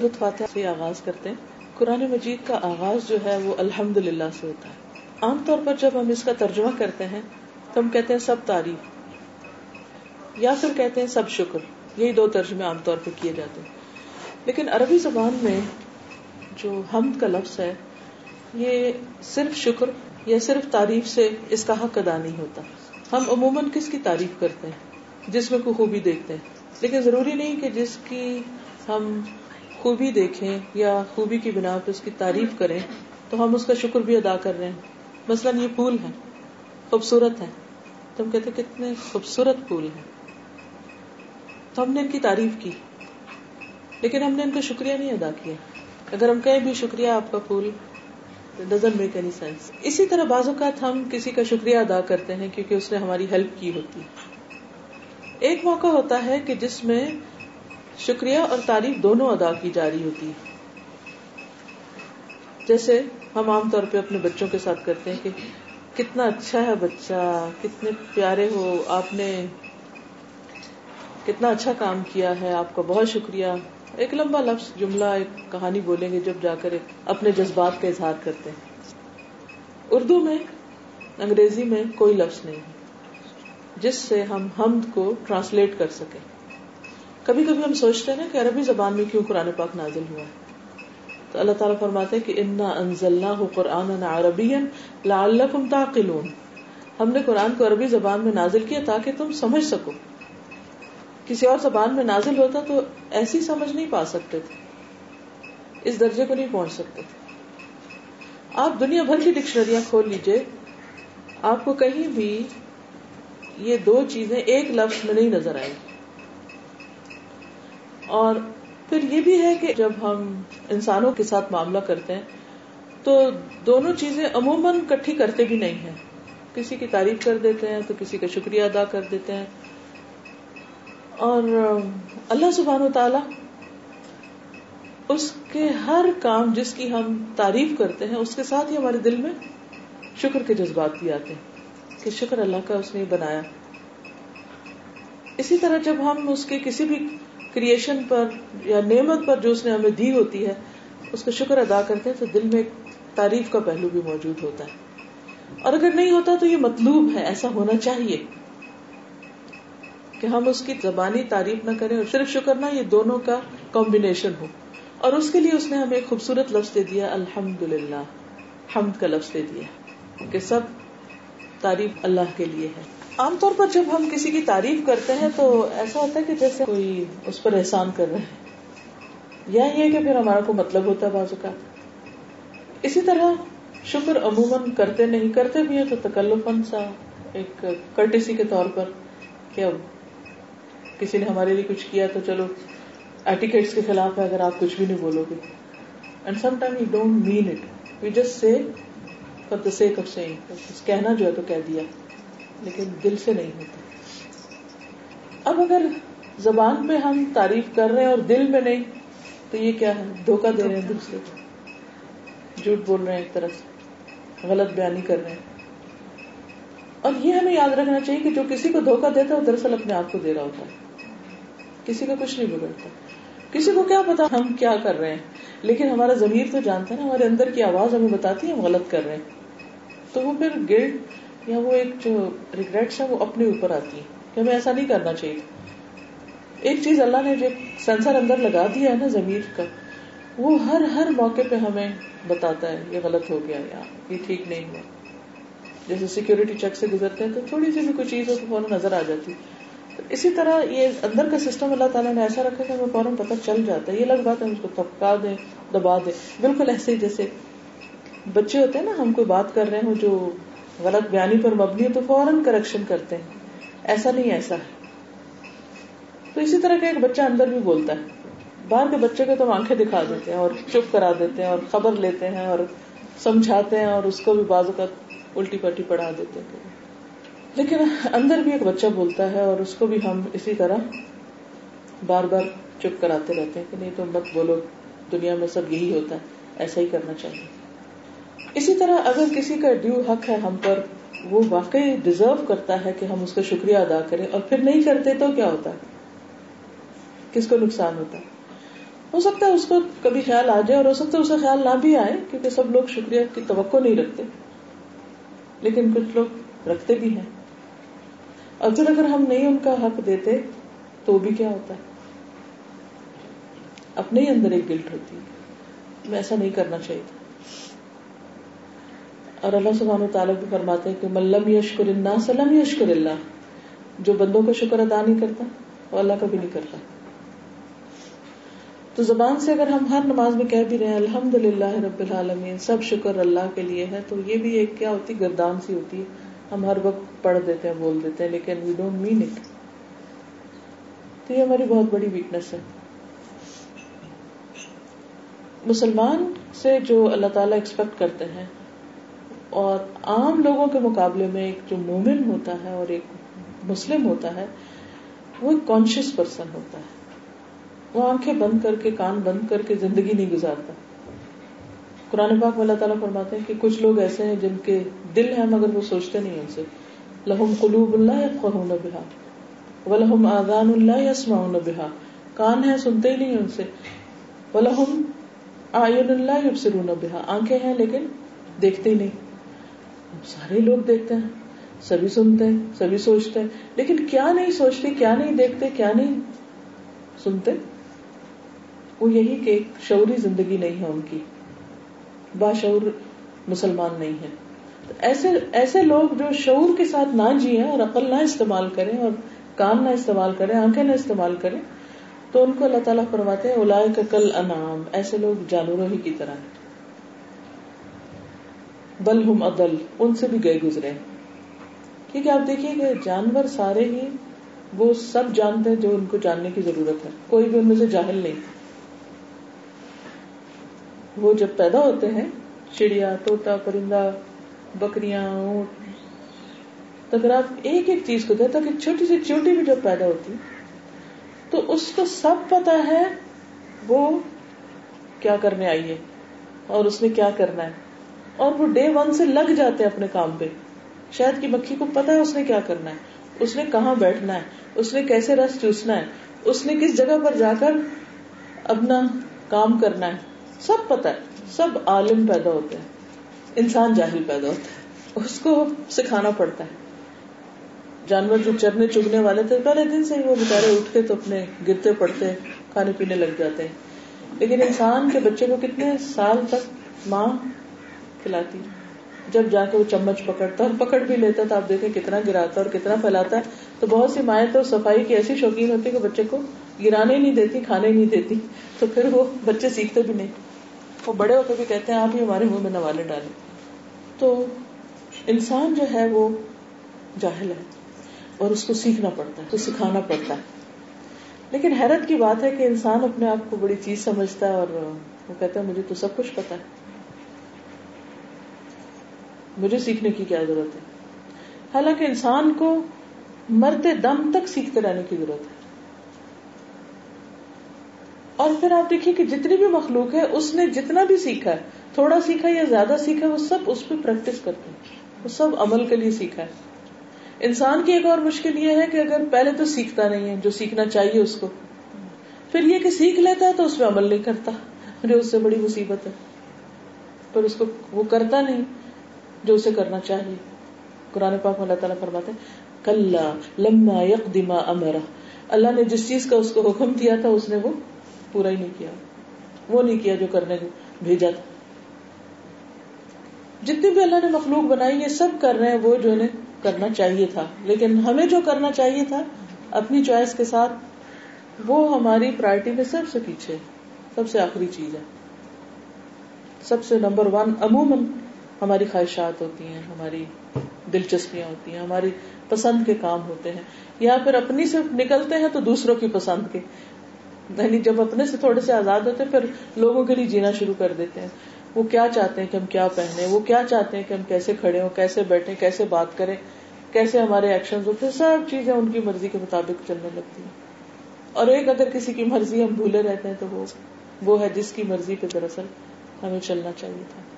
سورت فاتحہ سے آغاز کرتے ہیں۔ قرآن مجید کا آغاز جو ہے وہ الحمد للہ سے ہوتا ہے۔ عام طور پر جب ہم اس کا ترجمہ کرتے ہیں تو ہم کہتے ہیں سب تعریف، یا پھر کہتے ہیں سب شکر۔ یہی دو ترجمے عام طور پہ کیے جاتے ہیں۔ لیکن عربی زبان میں جو حمد کا لفظ ہے، یہ صرف شکر یا صرف تعریف سے اس کا حق ادا نہیں ہوتا۔ ہم عموماً کس کی تعریف کرتے ہیں؟ جس میں کوئی خوبی دیکھتے ہیں۔ لیکن ضروری نہیں کہ جس کی ہم خوبی دیکھیں یا خوبی کی بنا پہ اس کی تعریف کریں، تو ہم اس کا شکر بھی ادا کر رہے ہیں۔ مثلاً یہ پھول ہے خوبصورت ہے تو ہم کہتے کتنے خوبصورت پھول ہیں۔ تو ہم نے ان کی تعریف کی، لیکن ہم نے ان کا شکریہ نہیں ادا کیا۔ اگر ہم کہیں بھی شکریہ آپ کا پھول ڈزنٹ میک اینی سینس اسی طرح بعض اوقات ہم کسی کا شکریہ ادا کرتے ہیں کیونکہ اس نے ہماری ہیلپ کی ہوتی۔ ایک موقع ہوتا ہے کہ جس میں شکریہ اور تعریف دونوں ادا کی جا رہی ہوتی۔ ہے جیسے ہم عام طور پہ اپنے بچوں کے ساتھ کرتے ہیں کہ کتنا اچھا ہے بچہ، کتنے پیارے ہو، آپ نے کتنا اچھا کام کیا ہے، آپ کا بہت شکریہ۔ ایک لمبا لفظ، جملہ، ایک کہانی بولیں گے جب جا کر اپنے جذبات کا اظہار کرتے ہیں۔ اردو میں، انگریزی میں کوئی لفظ نہیں، جس سے ہم حمد کو ٹرانسلیٹ کر سکیں۔ کبھی کبھی ہم سوچتے ہیں نا کہ عربی زبان میں کیوں قرآن پاک نازل ہوا؟ تو اللہ تعالیٰ فرماتے کہ انا انزلنا قرآن عربی لعلکم تعقلون۔ ہم نے قرآن کو عربی زبان میں نازل کیا تاکہ تم سمجھ سکو۔ کسی اور زبان میں نازل ہوتا تو ایسی سمجھ نہیں پا سکتے تھے۔ اس درجے کو نہیں پہنچ سکتے تھے۔ آپ دنیا بھر کی ڈکشنریاں کھول لیجیے۔ آپ کو کہیں بھی یہ دو چیزیں ایک لفظ میں نہیں نظر آئیں گی۔ اور پھر یہ بھی ہے کہ جب ہم انسانوں کے ساتھ معاملہ کرتے ہیں، تو دونوں چیزیں عموماً کٹھی کرتے بھی نہیں ہیں۔ کسی کی تعریف کر دیتے ہیں تو کسی کا شکریہ ادا کر دیتے ہیں۔ اور اللہ سبحان و تعالی اس کے ہر کام جس کی ہم تعریف کرتے ہیں، اس کے ساتھ ہی ہمارے دل میں شکر کے جذبات بھی آتے ہیں کہ شکر اللہ کا اس نے بنایا۔ اسی طرح جب ہم اس کے کسی بھی کریشن پر یا نعمت پر جو اس نے ہمیں دی ہوتی ہے، اس کا شکر ادا کرتے ہیں تو دل میں تعریف کا پہلو بھی موجود ہوتا ہے۔ اور اگر نہیں ہوتا تو یہ مطلوب ہے، ایسا ہونا چاہیے کہ ہم اس کی زبانی تعریف نہ کریں اور صرف شکر نہ، یہ دونوں کا کمبینیشن ہو۔ اور اس کے لیے اس نے ہمیں ایک خوبصورت لفظ دے دیا الحمد للہ حمد کا لفظ دے دیا کہ سب تعریف اللہ کے لیے ہے۔ عام طور پر جب ہم کسی کی تعریف کرتے ہیں تو ایسا ہوتا ہے کہ جیسے کوئی اس پر احسان کر رہے ہیں یا یہ کہ پھر ہمارا کوئی مطلب ہوتا ہے بازو کا اسی طرح شکر عموماً کرتے نہیں، کرتے بھی ہیں تو تکلفن سا ایک کرٹیسی کے طور پر کہ اب کسی نے ہمارے لیے کچھ کیا تو چلو ایٹیکیٹس کے خلاف ہے اگر آپ کچھ بھی نہیں بولو گے۔ And some time you don't mean it you just say for the sake of saying کہنا جو ہے تو کہہ دیا۔ لیکن دل سے نہیں ہوتا۔ اب اگر زبان پہ ہم تعریف کر رہے ہیں اور دل میں نہیں، تو یہ کیا ہے؟ دھوکا دے رہے ہیں دوسرے کو۔ جھوٹ بول رہے ہیں ایک طرح سے، غلط بیانی کر رہے ہیں۔ اور یہ ہمیں یاد رکھنا چاہیے کہ جو کسی کو دھوکا دیتا ہے، وہ دراصل اپنے آپ کو دے رہا ہوتا ہے۔ کسی کا کچھ نہیں بگڑتا۔ کسی کو کیا پتا ہم کیا کر رہے ہیں۔ لیکن ہمارا ضمیر تو جانتا ہے نا، ہمارے اندر کی آواز ہمیں بتاتی ہے ہم غلط کر رہے ہیں۔ تو وہ پھر گلٹ یا وہ ایک جو ریگریٹس ہے وہ اپنے اوپر آتی ہے کہ ہمیں ایسا نہیں کرنا چاہیے ایک چیز اللہ نے جو سینسر اندر لگا دیا ہے نا زمیر کا، وہ ہر ہر موقع پہ ہمیں بتاتا ہے یہ غلط ہو گیا یا یہ ٹھیک نہیں ہوا۔ جیسے سیکورٹی چیک سے گزرتے ہیں تو تھوڑی سی بھی کوئی چیز ہو تو فوراً نظر آ جاتی اسی طرح یہ اندر کا سسٹم اللہ تعالیٰ نے ایسا رکھا کہ ہمیں فوراً پتہ چل جاتا ہے۔ یہ الگ بات ہے اس کو تھپکا دیں، دبا دیں۔ بالکل ایسے ہی جیسے بچے ہوتے ہیں نا، ہم کوئی بات کر رہے ہوں جو غلط بیانی پر مبنی ہے تو فوراً کریکشن کرتے ہیں۔ ایسا نہیں ایسا ہے۔ تو اسی طرح کا ایک بچہ اندر بھی بولتا ہے۔ باہر کے بچے کو تو آنکھیں دکھا دیتے ہیں اور چپ کرا دیتے ہیں اور خبر لیتے ہیں اور سمجھاتے ہیں اور اس کو بھی بازو کا الٹی پٹی پڑھا دیتے ہیں۔ لیکن اندر بھی ایک بچہ بولتا ہے اور اس کو بھی ہم اسی طرح بار بار چپ کراتے رہتے ہیں کہ نہیں تو مت بولو، دنیا میں سب یہی ہوتا ہے، ایسا ہی کرنا چاہیے۔ اسی طرح اگر کسی کا ڈیو حق ہے ہم پر، وہ واقعی ڈیزرو کرتا ہے کہ ہم اس کا شکریہ ادا کریں اور پھر نہیں کرتے تو کیا ہوتا ہے؟ کس کو نقصان ہوتا ہے؟ ہو سکتا ہے اس کو کبھی خیال آ جائے اور ہو سکتا ہے اسے خیال نہ بھی آئے کیونکہ سب لوگ شکریہ کی توقع نہیں رکھتے۔ لیکن کچھ لوگ رکھتے بھی ہیں۔ اور پھر اگر ہم نہیں ان کا حق دیتے تو بھی کیا ہوتا ہے؟ اپنے ہی اندر ایک گلٹ ہوتی ہے۔ میں ایسا نہیں کرنا چاہیے۔ اور اللہ سبحانہ و تعالیٰ بھی فرماتے ہیں کہ ملم یشکر اللہ سلم یشکر اللہ، جو بندوں کا شکر ادا نہیں کرتا وہ اللہ کا بھی نہیں کرتا۔ تو زبان سے اگر ہم ہر نماز میں کہہ بھی رہے ہیں الحمد للہ رب العالمین، سب شکر اللہ کے لیے ہے، تو یہ بھی ایک کیا ہوتی، گردان سی ہوتی ہے۔ ہم ہر وقت پڑھ دیتے ہیں، بول دیتے ہیں، لیکن وی ڈونٹ مین اٹ تو یہ ہماری بہت بڑی ویکنیس ہے۔ مسلمان سے جو اللہ تعالیٰ ایکسپیکٹ کرتے ہیں اور عام لوگوں کے مقابلے میں ایک جو مومن ہوتا ہے اور ایک مسلم ہوتا ہے، وہ ایک کانشیس پرسن ہوتا ہے۔ وہ آنکھیں بند کر کے، کان بند کر کے زندگی نہیں گزارتا۔ قرآن پاک اللہ تعالیٰ فرماتے ہیں کہ کچھ لوگ ایسے ہیں جن کے دل ہیں مگر وہ سوچتے نہیں ان سے۔ لہم قلوب اللہ یا بہا و لہم آزان اللہ یسما بہا۔ کان ہے سنتے ہی نہیں ان سے۔ و لہم آئین اللہ یبصرون بہا۔ آنکھیں ہیں لیکن دیکھتے ہی نہیں۔ سارے لوگ دیکھتے ہیں، سبھی سنتے ہیں، سبھی سوچتے ہیں، لیکن کیا نہیں سوچتے، کیا نہیں دیکھتے، کیا نہیں سنتے؟ وہ یہی کہ شعوری زندگی نہیں ہے ان کی۔ باشعور مسلمان نہیں ہے ایسے ایسے لوگ جو شعور کے ساتھ نہ جیے اور عقل نہ استعمال کریں اور کام نہ استعمال کریں، آنکھیں نہ استعمال کریں، تو ان کو اللہ تعالیٰ فرماتے ہیں الا کا کل انعام۔ ایسے لوگ جانوروں ہی کی طرح بل ہم عدل، ان سے بھی گئے گزرے۔ کیونکہ آپ دیکھیے کہ جانور سارے ہی وہ سب جانتے ہیں جو ان کو جاننے کی ضرورت ہے، کوئی بھی ان میں سے جاہل نہیں۔ وہ جب پیدا ہوتے ہیں، چڑیا توتا پرندہ، بکریاں، اونٹ، تو اگر آپ ایک ایک چیز کو دیتا کہ چھوٹی سی چوٹی بھی جب پیدا ہوتی، تو اس کو سب پتا ہے وہ کیا کرنے آئی ہے اور اس نے کیا کرنا ہے۔ اور وہ ڈے ون سے لگ جاتے ہیں اپنے کام پہ۔ شاید کی مکھی کو پتا ہے اس نے کیا کرنا ہے۔ اس نے کہاں بیٹھنا ہے؟ اس نے کیسے رس چوسنا ہے؟ اس نے کس جگہ پر جا کر اپنا کام کرنا ہے؟ سب پتا ہے۔ سب عالم پیدا ہوتے ہیں۔ انسان جاہل پیدا ہوتا ہے۔ اس کو سکھانا پڑتا ہے۔ جانور جو چرنے چگنے والے تھے، پہلے دن سے ہی وہ بےچارے اٹھ کے تو اپنے گرتے پڑتے، کھانے پینے لگ جاتے ہیں۔ لیکن انسان کے بچے کو کتنے سال تک ماں کھلاتی جب جا کے وہ چمچ پکڑتا اور پکڑ بھی لیتا تو آپ دیکھیں کتنا گراتا اور کتنا پھیلاتا ہے۔ تو بہت سی مائیں تو صفائی کی ایسی شوقین ہوتی کہ بچے کو گرانے ہی نہیں دیتی، کھانے نہیں دیتی۔ تو پھر وہ بچے سیکھتے بھی نہیں۔ وہ بڑے ہوتے بھی کہتے ہیں، آپ ہی ہمارے منہ میں نوالے ڈالے تو انسان جو ہے وہ جاہل ہے اور اس کو سیکھنا پڑتا ہے تو سکھانا پڑتا ہے۔ لیکن حیرت کی بات ہے کہ انسان اپنے آپ کو بڑی چیز سمجھتا ہے اور وہ کہتا ہے، مجھے تو سب کچھ پتا ہے۔ مجھے سیکھنے کی کیا ضرورت ہے؟ حالانکہ انسان کو مرتے دم تک سیکھتے رہنے کی ضرورت ہے۔ اور پھر آپ دیکھیے کہ جتنی بھی مخلوق ہے، اس نے جتنا بھی سیکھا ہے، تھوڑا سیکھا یا زیادہ سیکھا وہ سب اس پہ پریکٹس کرتے ہیں۔ وہ سب عمل کے لیے سیکھا ہے۔ انسان کی ایک اور مشکل یہ ہے کہ اگر پہلے تو سیکھتا نہیں ہے، جو سیکھنا چاہیے اس کو۔ پھر یہ کہ سیکھ لیتا ہے تو اس پہ عمل نہیں کرتا جو اس سے بڑی مصیبت ہے۔ پر اس کو وہ کرتا نہیں۔ جو اسے کرنا چاہیے۔ قرآن پاک میں اللہ تعالیٰ فرماتے کل لما یقدما امرا اللہ نے جس چیز کا اس کو حکم دیا تھا، اس نے وہ پورا ہی نہیں کیا۔ وہ نہیں کیا جو کرنے کو بھیجا تھا۔ جتنی بھی اللہ نے مخلوق بنائی، یہ سب کر رہے ہیں وہ جو انہیں کرنا چاہیے تھا۔ لیکن ہمیں جو کرنا چاہیے تھا، اپنی چوائس کے ساتھ، وہ ہماری پرائرٹی میں سب سے پیچھے، سب سے آخری چیز ہے۔ سب سے نمبر ون عموماً ہماری خواہشات ہوتی ہیں، ہماری دلچسپیاں ہوتی ہیں، ہماری پسند کے کام ہوتے ہیں، یا پھر اپنی سے نکلتے ہیں تو دوسروں کی پسند کے۔ یعنی جب اپنے سے تھوڑے سے آزاد ہوتے ہیں، پھر لوگوں کے لیے جینا شروع کر دیتے ہیں۔ وہ کیا چاہتے ہیں کہ ہم کیا پہنے وہ کیا چاہتے ہیں کہ ہم کیسے کھڑے ہوں؟ کیسے بیٹھے کیسے بات کریں؟ کیسے ہمارے ایکشن ہوتے ہیں؟ سب چیزیں ان کی مرضی کے مطابق چلنے لگتی ہیں۔ اور ایک اگر کسی کی مرضی ہم بھولے رہتے ہیں تو وہ وہ ہے جس کی مرضی پہ دراصل ہمیں چلنا چاہیے تھا۔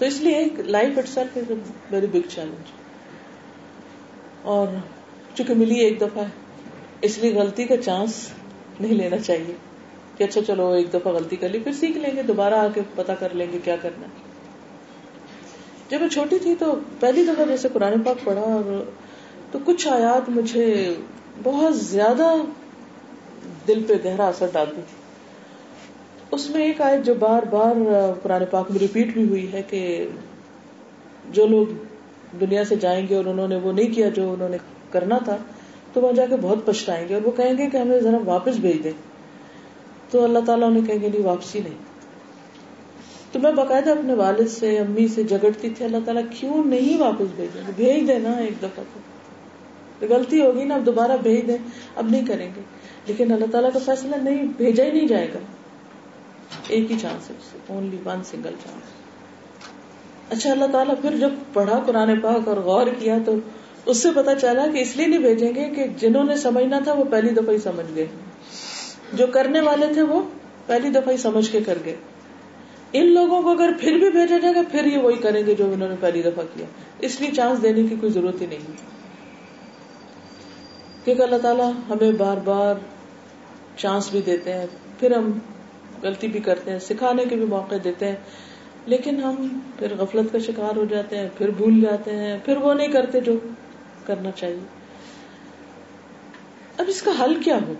تو اس لیے life itself is a very big challenge اور چونکہ ملی ایک دفعہ، اس لیے غلطی کا چانس نہیں لینا چاہیے کہ اچھا چلو ایک دفعہ غلطی کر لی، پھر سیکھ لیں گے، دوبارہ آ کے پتا کر لیں گے کیا کرنا ہے۔ جب میں چھوٹی تھی تو پہلی دفعہ جیسے قرآن پاک پڑھا اور تو کچھ آیات مجھے بہت زیادہ دل پہ گہرا اثر ڈالتی تھی اس میں ایک آیت جو بار بار قرآن پاک میں ریپیٹ بھی ہوئی ہے کہ جو لوگ دنیا سے جائیں گے اور انہوں نے وہ نہیں کیا جو انہوں نے کرنا تھا، تو وہاں جا کے بہت پچھتائیں گے اور وہ کہیں گے کہ ہمیں ذرا واپس بھیج دیں۔ تو اللہ تعالیٰ انہیں کہیں گے، نہیں، واپسی نہیں۔ تو میں باقاعدہ اپنے والد سے، امی سے جگڑتی تھی، اللہ تعالیٰ کیوں نہیں واپس بھیجیں گے بھیج دینا ایک دفعہ تو غلطی ہوگی نا، اب دوبارہ بھیج دیں، اب نہیں کریں گے۔ لیکن اللہ تعالیٰ کا فیصلہ نہیں، بھیجا ہی نہیں جائے گا۔ ایک ہی چانس ہے اونلی ون سنگل چانس اچھا اللہ تعالیٰ پھر جب پڑھا قرآن پاک اور غور کیا تو اس سے پتا چلا کہ اس لیے نہیں بھیجیں گے کہ جنہوں نے سمجھنا تھا وہ پہلی دفعہ ہی سمجھ گئے۔ جو کرنے والے تھے وہ پہلی دفعہ ہی سمجھ کے کر گئے۔ ان لوگوں کو اگر پھر بھی بھیجا جائے گا، پھر یہ وہی کریں گے جو انہوں نے پہلی دفعہ کیا۔ اس لیے چانس دینے کی کوئی ضرورت ہی نہیں۔ کیونکہ اللہ تعالیٰ ہمیں بار بار چانس بھی دیتے ہیں۔ پھر ہم غلطی بھی کرتے ہیں، سکھانے کے بھی موقع دیتے ہیں۔ لیکن ہم پھر غفلت کا شکار ہو جاتے ہیں، پھر بھول جاتے ہیں، پھر وہ نہیں کرتے جو کرنا چاہیے۔ اب اس کا حل کیا ہو؟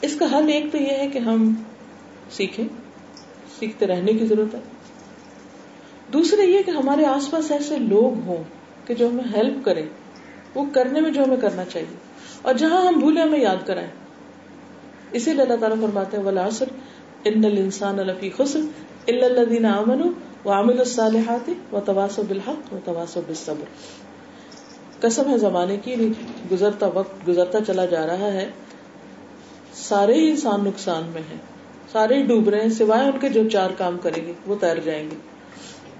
اس کا حل ایک تو یہ ہے کہ ہم سیکھیں، سیکھتے رہنے کی ضرورت ہے۔ دوسرے یہ کہ ہمارے آس پاس ایسے لوگ ہوں کہ جو ہمیں ہیلپ کریں، وہ کرنے میں جو ہمیں کرنا چاہیے۔ اور جہاں ہم بھولے ہمیں یاد کرائیں۔ اسی لیے اللہ تعالیٰ فرماتے ہیں ولاثر ان الانسان لفی خسر الا الذين امنوا وعملوا الصالحات وتواصوا بالحق وتواصوا بالصبر۔ قسم ہے زمانے کی، گزرتا وقت، گزرتا چلا جا رہا ہے۔ سارے ہی انسان نقصان میں ہیں۔ سارے ہی ڈوب رہے ہیں، سوائے ان کے جو چار کام کریں گے، وہ تیر جائیں گے۔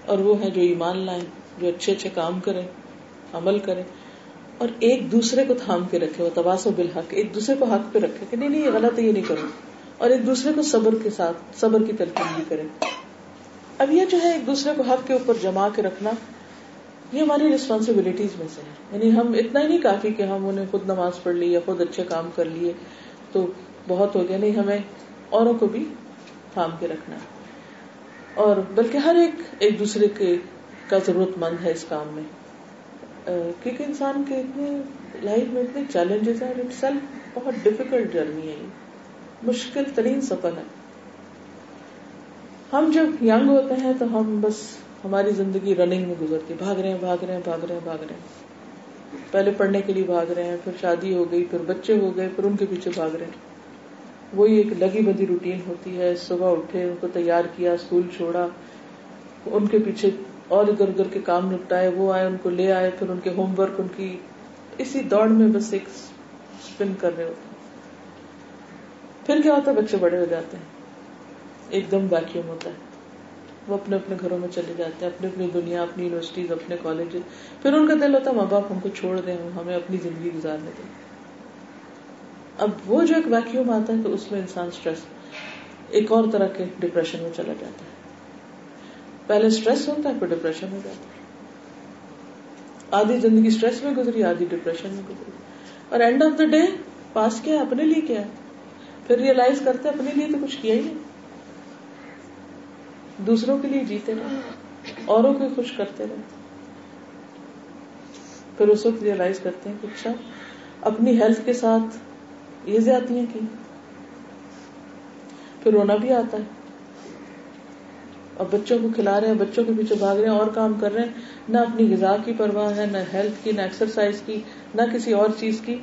اور وہ ہیں جو ایمان لائیں، جو اچھے اچھے کام کریں، عمل کریں۔ اور ایک دوسرے کو تھام کے رکھے، وہ تباس و بالحق، ایک دوسرے کو حق پہ رکھے کہ نہیں نہیں، یہ غلط ہے، یہ نہیں کرو اور ایک دوسرے کو صبر کے ساتھ، صبر کی تلقین بھی کرے۔ اب یہ جو ہے، ایک دوسرے کو حق کے اوپر جما کے رکھنا، یہ ہماری ریسپانسبلٹیز میں سے ہے۔ یعنی ہم اتنا ہی نہیں کافی کہ ہم انہیں خود نماز پڑھ لی یا خود اچھے کام کر لیے، تو بہت ہو گیا۔ نہیں، ہمیں اوروں کو بھی تھام کے رکھنا ہے۔ اور بلکہ ہر ایک ایک دوسرے کے کا ضرورت مند ہے اس کام میں۔ کیونکہ انسان کے اتنے لائف میں اتنے چیلنجز ہیں اور اٹ سیلف بہت ڈیفیکلٹ جرنی ہے مشکل ترین سفر ہے۔ ہم جب ینگ ہوتے ہیں تو ہم بس ہماری زندگی رننگ میں گزرتی بھاگ رہے ہیں، بھاگ رہے ہیں، بھاگ رہے ہیں، بھاگ رہے ہیں۔ پہلے پڑھنے کے لیے بھاگ رہے ہیں، پھر شادی ہو گئی، پھر بچے ہو گئے، پھر ان کے پیچھے بھاگ رہے ہیں۔ وہی ایک لگی بندی روٹین ہوتی ہے۔ صبح اٹھے، ان کو تیار کیا، اسکول چھوڑا، ان کے پیچھے اور ادھر ادھر کے کام نپٹائے، وہ آئے، ان کو لے آئے، پھر ان کے ہوم ورک ان کی اسی دوڑ میں بس ایک اسپن کر رہے ہوتے پھر کیا ہوتا ہے؟ بچے بڑے ہو جاتے ہیں۔ ایک دم ویکیوم ہوتا ہے۔ وہ اپنے اپنے گھروں میں چلے جاتے ہیں اپنی اپنی دنیا، اپنی یونیورسٹیز اپنے کالج پھر ان کا دل ہوتا ہے، ماں باپ ہم کو چھوڑ دیں ہمیں اپنی زندگی گزارنے دیں۔ اب وہ جو ایک ویکیوم آتا ہے تو اس میں انسان اسٹریس ایک اور طرح کے ڈپریشن میں چلا جاتا ہے۔ پہلے اسٹریس ہوتا ہے، پھر ڈپریشن ہو جاتا ہے. آدھی زندگی اسٹریس میں گزری، آدھی ڈپریشن میں گزری. اور end of the day pass کیا اپنے لیے کیا پھر ریئلائز کرتے اپنے لیے تو کچھ کیا ہی نہیں. دوسروں کے لیے جیتے رہے اوروں کو خوش کرتے رہے پھر اس وقت ریئلائز کرتے ہیں کہ اچھا اپنی ہیلتھ کے ساتھ یہ زیادتیاں کی. پھر رونا بھی آتا ہے. اور بچوں کو کھلا رہے ہیں، بچوں کے پیچھے بھاگ رہے ہیں، اور کام کر رہے ہیں۔ نہ اپنی غذا کی پرواہ ہے، نہ ہیلتھ کی، نہ ایکسرسائز کی، نہ کسی اور چیز کی۔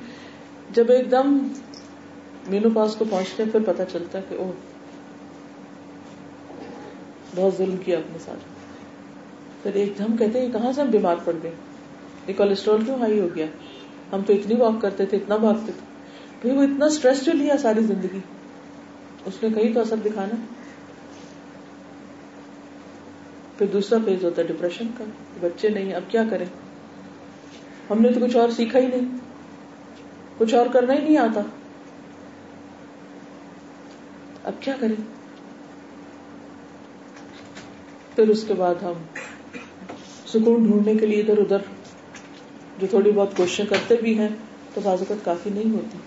جب ایک دم مینو پاس کو پہنچتے ہیں، پھر پتا چلتا ہے کہ او بہت ظلم کیا اپنے ساتھ۔ پھر ایک دم کہتے ہیں، کہاں سے ہم بیمار پڑ گئے؟ یہ کولیسٹرول کیوں ہائی ہو گیا؟ ہم تو اتنی واک کرتے تھے، اتنا بھاگتے تھے۔ بھائی، وہ اتنا اسٹریس جو لیا ساری زندگی۔ اس نے کہیں تو اثر دکھانا۔ پھر دوسرا فیز ہوتا ہے ڈپریشن کا، بچے نہیں، اب کیا کریں؟ ہم نے تو کچھ اور سیکھا ہی نہیں۔ کچھ اور کرنا ہی نہیں آتا۔ اب کیا کریں؟ پھر اس کے بعد ہم سکون ڈھونڈنے کے لیے ادھر ادھر، جو تھوڑی بہت کوششیں کرتے بھی ہیں، تو بازوقت کافی نہیں ہوتی۔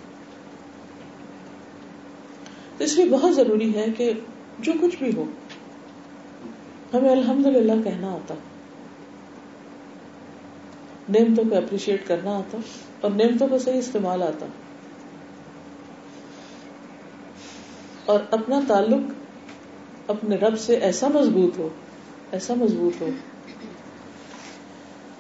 تو اس لیے بہت ضروری ہے کہ جو کچھ بھی ہو ہمیں الحمد للہ کہنا آتا نعمتوں کو اپریشیٹ کرنا آتا اور نعمتوں کو صحیح استعمال آتا۔ اور اپنا تعلق اپنے رب سے ایسا مضبوط ہو، ایسا مضبوط ہو۔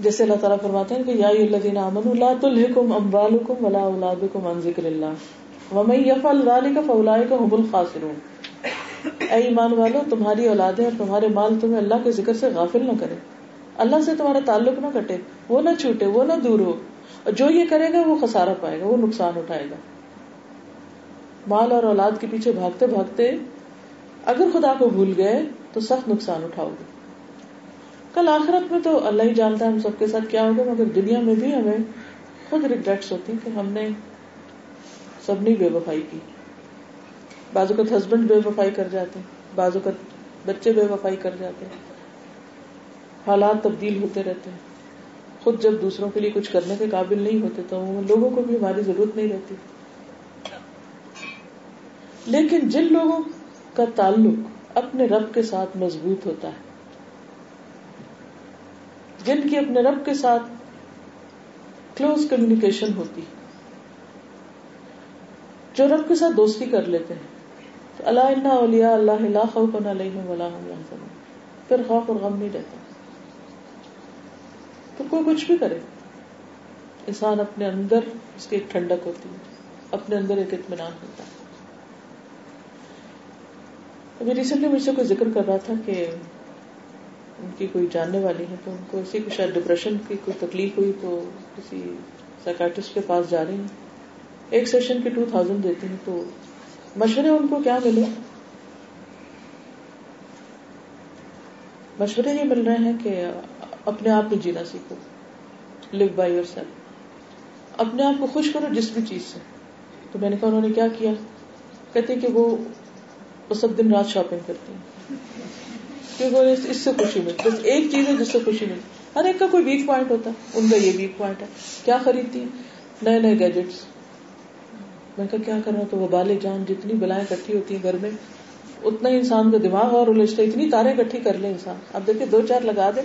جیسے اللہ تعالیٰ فرماتے ہیں کہ یا الذین آمنوا لا تلہکم اموالکم ولا اولادکم عن ذکر اللہ۔ ومن یفعل ذلک فاولئک هم الخاسرون۔ اے ایمان والو، تمہاری اولادیں اور تمہارے مال تمہیں اللہ کے ذکر سے غافل نہ کرے اللہ سے تمہارا تعلق نہ کٹے، وہ نہ چھوٹے، وہ نہ دور ہو۔ اور جو یہ کرے گا، وہ خسارہ پائے گا، وہ نقصان اٹھائے گا۔ مال اور اولاد کے پیچھے بھاگتے بھاگتے اگر خدا کو بھول گئے، تو سخت نقصان اٹھاؤ گے۔ کل آخرت میں تو اللہ ہی جانتا ہے ہم سب کے ساتھ کیا ہوگا، مگر دنیا میں بھی ہمیں خود ریگریٹس ہوتی کہ ہم نے سب نے بے وفائی کی۔ بعض اوقات ہسبینڈ بے وفائی کر جاتے ہیں بعض اوقات بچے بے وفائی کر جاتے ہیں۔ حالات تبدیل ہوتے رہتے ہیں۔ خود جب دوسروں کے لیے کچھ کرنے کے قابل نہیں ہوتے تو لوگوں کو بھی ہماری ضرورت نہیں رہتی۔ لیکن جن لوگوں کا تعلق اپنے رب کے ساتھ مضبوط ہوتا ہے، جن کی اپنے رب کے ساتھ کلوز کمیونیکیشن ہوتی جو رب کے ساتھ دوستی کر لیتے ہیں۔ تو اللہ اولیاء اللہ لا خوف علیہم ولا هم يحزنون. پھر خوف اور غم نہیں رہتا. تو کوئی کچھ بھی کرے. انسان اپنے اندر اس کی ایک ٹھنڈک ہوتی ہے. اپنے اندر ایک اطمینان ہوتا ہے. ابھی ریسنٹلی مجھ سے کوئی ذکر کر رہا تھا کہ ان کی کوئی جاننے والی ہے تو ان کو اسی کو شاید ڈپریشن کی کوئی تکلیف ہوئی تو کسی سائکٹرسٹ کے پاس جا رہی ہیں. ایک سیشن کے ٹو تھاؤزینڈ دیتی ہیں تو مشورے ان کو کیا ملے؟ مشورے یہ مل رہے ہیں کہ اپنے آپ میں جینا سیکھو لو بائی یور سیلف اپنے آپ کو خوش کرو جس بھی چیز سے۔ تو میں نے کہا انہوں نے کیا کیا؟ کہتے کہ وہ سب دن رات شاپنگ کرتی ہیں۔ اس سے خوشی ملتی بس ایک چیز ہے جس سے خوشی ملتی ہر ایک کا کوئی ویک پوائنٹ ہوتا ہے۔ ان کا یہ ویک پوائنٹ ہے۔ کیا خریدتی ہیں؟ نئے نئے گیجٹس میں کہا، کیا کر رہا ہوں تو وہ بالے جان جتنی بلائیں کٹھی ہوتی ہیں گھر میں، اتنا ہی انسان کا دماغ اور الجھتا اتنی تاریں کٹھی کر لیں انسان۔ اب دیکھیں دو چار لگا دیں۔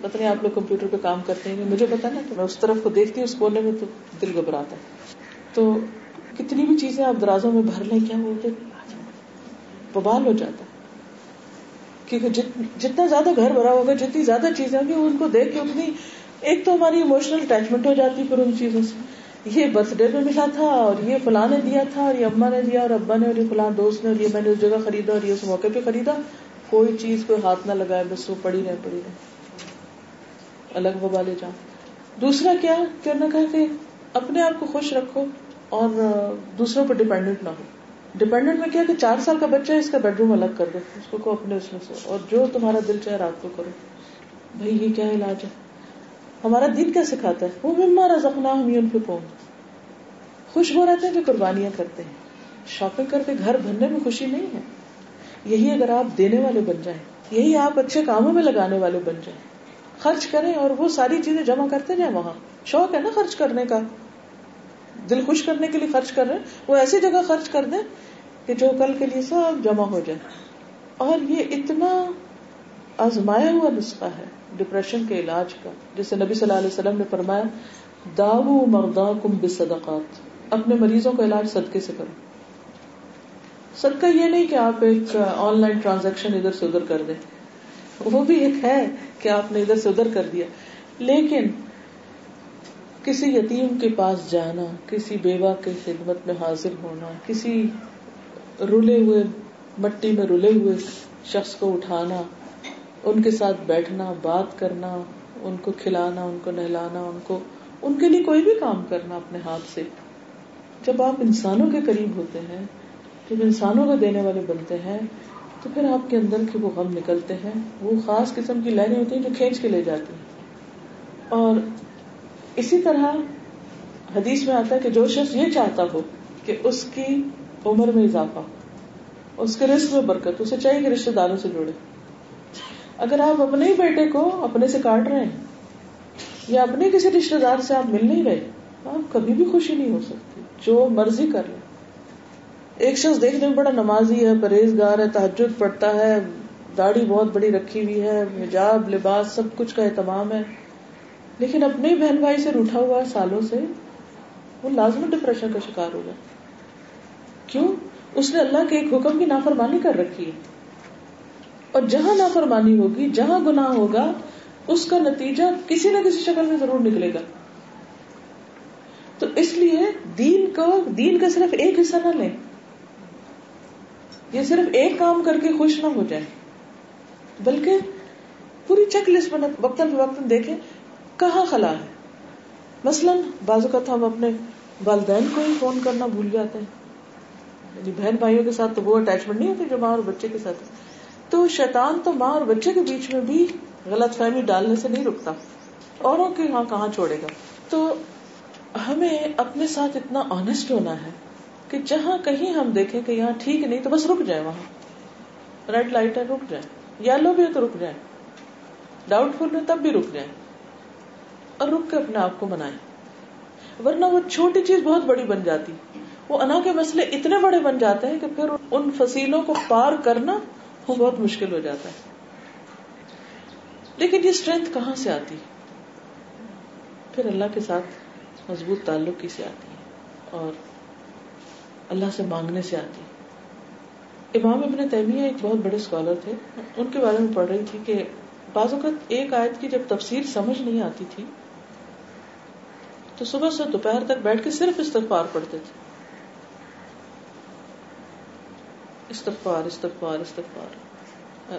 پتہ نہیں آپ لوگ کمپیوٹر پہ کام کرتے ہیں مجھے پتا نا کہ میں اس طرف کو دیکھتی ہوں، اس کونے میں تو دل گھبراتا ہے۔ تو کتنی بھی چیزیں آپ درازوں میں بھر لیں، کیا بولتے ببال ہو جاتا ہے۔ کیونکہ جتنا زیادہ گھر بھرا ہوگا، جتنی زیادہ چیزیں ہوں گی ان کو دیکھ کے اتنی، ایک تو ہماری اموشنل اٹیچمنٹ ہو جاتی پھر ان چیزوں سے۔ یہ برتھ ڈے میں ملا تھا اور یہ فلاں نے دیا تھا اور یہ اما نے دیا اور ابا نے اور یہ فلاں دوست نے اور یہ میں نے اس جگہ خریدا اور یہ اس موقع پہ خریدا۔ کوئی چیز کوئی ہاتھ نہ لگائے، بس وہ پڑی رہے پڑی رہے۔ الگ وبا لے جاؤ دوسرا کیا؟ کرنا کہا کہ اپنے آپ کو خوش رکھو اور دوسروں پر ڈپینڈنٹ نہ ہو۔ ڈپینڈنٹ میں کیا کہ چار سال کا بچہ ہے، اس کا بیڈ روم الگ کر دو، اس کو اپنے اس میں سے۔ اور جو تمہارا دل چاہے رات کو کرو۔ بھائی یہ کیا علاج ہے؟ ہمارا دین کیا سکھاتا ہے؟ وہ ہمارا زخنا ہم ان پہ پہن خوش ہو رہتے ہیں جو قربانیاں کرتے ہیں۔ شاپنگ کر کے گھر بھرنے میں خوشی نہیں ہے۔ یہی اگر آپ دینے والے بن جائیں، یہی آپ اچھے کاموں میں لگانے والے بن جائیں۔ خرچ کریں اور وہ ساری چیزیں جمع کرتے جائیں وہاں۔ شوق ہے نا خرچ کرنے کا۔ دل خوش کرنے کے لیے خرچ کر رہے ہیں۔ وہ ایسی جگہ خرچ کر دیں کہ جو کل کے لیے سب جمع ہو جائے۔ اور یہ اتنا آزمایا ہوا نسخہ ہے ڈپریشن کے علاج کا جیسے نبی صلی اللہ علیہ وسلم نے فرمایا داو مردا کم بصدقات، اپنے مریضوں کا علاج صدقے سے کرو۔ صدقہ یہ نہیں کہ آپ ایک آن لائن ٹرانزیکشن ادھر سے ادھر کر دیں۔ وہ بھی ایک ہے کہ آپ نے ادھر سے ادھر کر دیا۔ لیکن کسی یتیم کے پاس جانا، کسی بیوہ کی خدمت میں حاضر ہونا، کسی رولے ہوئے مٹی میں رولے ہوئے شخص کو اٹھانا ان کے ساتھ بیٹھنا، بات کرنا، ان کو کھلانا، ان کو نہلانا، ان کو، ان کے لیے کوئی بھی کام کرنا اپنے ہاتھ سے۔ جب آپ انسانوں کے قریب ہوتے ہیں، جب انسانوں کو دینے والے بنتے ہیں، تو پھر آپ کے اندر کے وہ غم نکلتے ہیں۔ وہ خاص قسم کی لہریں ہوتی ہیں جو کھینچ کے لے جاتی ہیں۔ اور اسی طرح حدیث میں آتا ہے کہ جو شخص یہ چاہتا ہو کہ اس کی عمر میں اضافہ ہو، اس کے رسک میں برکت اسے چاہیے کہ رشتے داروں سے جڑے اگر آپ اپنے ہی بیٹے کو اپنے سے کاٹ رہے ہیں یا اپنے کسی رشتے دار سے آپ مل نہیں رہے، آپ کبھی بھی خوشی نہیں ہو سکتی، جو مرضی کر لیں۔ ایک شخص دیکھنے میں بڑا نمازی ہے، پرہیزگار ہے تحجد پڑتا ہے، داڑھی بہت بڑی رکھی ہوئی ہے، حجاب، لباس، سب کچھ کا اہتمام ہے۔ لیکن اپنے بہن بھائی سے روٹا ہوا ہے سالوں سے وہ لازمی ڈپریشن کا شکار ہوگا کیوں؟ اس نے اللہ کے ایک حکم کی نافرمانی کر رکھی ہے۔ اور جہاں نافرمانی ہوگی، جہاں گناہ ہوگا، اس کا نتیجہ کسی نہ کسی شکل میں ضرور نکلے گا۔ تو اس لیے دین کو، دین کا صرف ایک حصہ نہ لیں۔ یہ صرف ایک کام کر کے خوش نہ ہو جائے بلکہ پوری چیک لسٹ بنا، وقتاً فوقتاً دیکھیں کہاں خلا ہے۔ مثلاً بازو کا ہم اپنے والدین کو ہی فون کرنا بھول جاتے ہیں۔ یعنی بہن بھائیوں کے ساتھ تو وہ اٹیچمنٹ نہیں ہوتی جو ماں اور بچے کے ساتھ۔ تو شیطان تو ماں اور بچے کے بیچ میں بھی غلط فہمی ڈالنے سے نہیں رکتا۔ اوروں کے یہاں کہاں چھوڑے گا؟ تو ہمیں اپنے ساتھ اتنا آنےسٹ ہونا ہے کہ جہاں کہیں ہم دیکھیں کہ یہاں ٹھیک نہیں تو بس رک جائے وہاں۔ ریڈ لائٹ ہے، رک جائے یلو بھی ہے تو رک جائے ڈاؤٹ فل ہے تب بھی رک جائے اور رک کے اپنے آپ کو منائے ورنہ وہ چھوٹی چیز بہت بڑی بن جاتی۔ وہ انا کے مسئلے اتنے بڑے بن جاتے ہیں کہ پھر ان فصیلوں کو پار کرنا وہ بہت مشکل ہو جاتا ہے۔ لیکن یہ اسٹرینتھ کہاں سے آتی؟ پھر اللہ کے ساتھ مضبوط تعلق کی سے آتی ہے اور اللہ سے مانگنے سے آتی امام ابن تیمیہ ایک بہت بڑے اسکالر تھے۔ ان کے بارے میں پڑھ رہی تھی کہ بعض اوقات ایک آیت کی جب تفسیر سمجھ نہیں آتی تھی تو صبح سے دوپہر تک بیٹھ کے صرف استغفار پڑھتے تھے۔ استغفار استغفار استغفار۔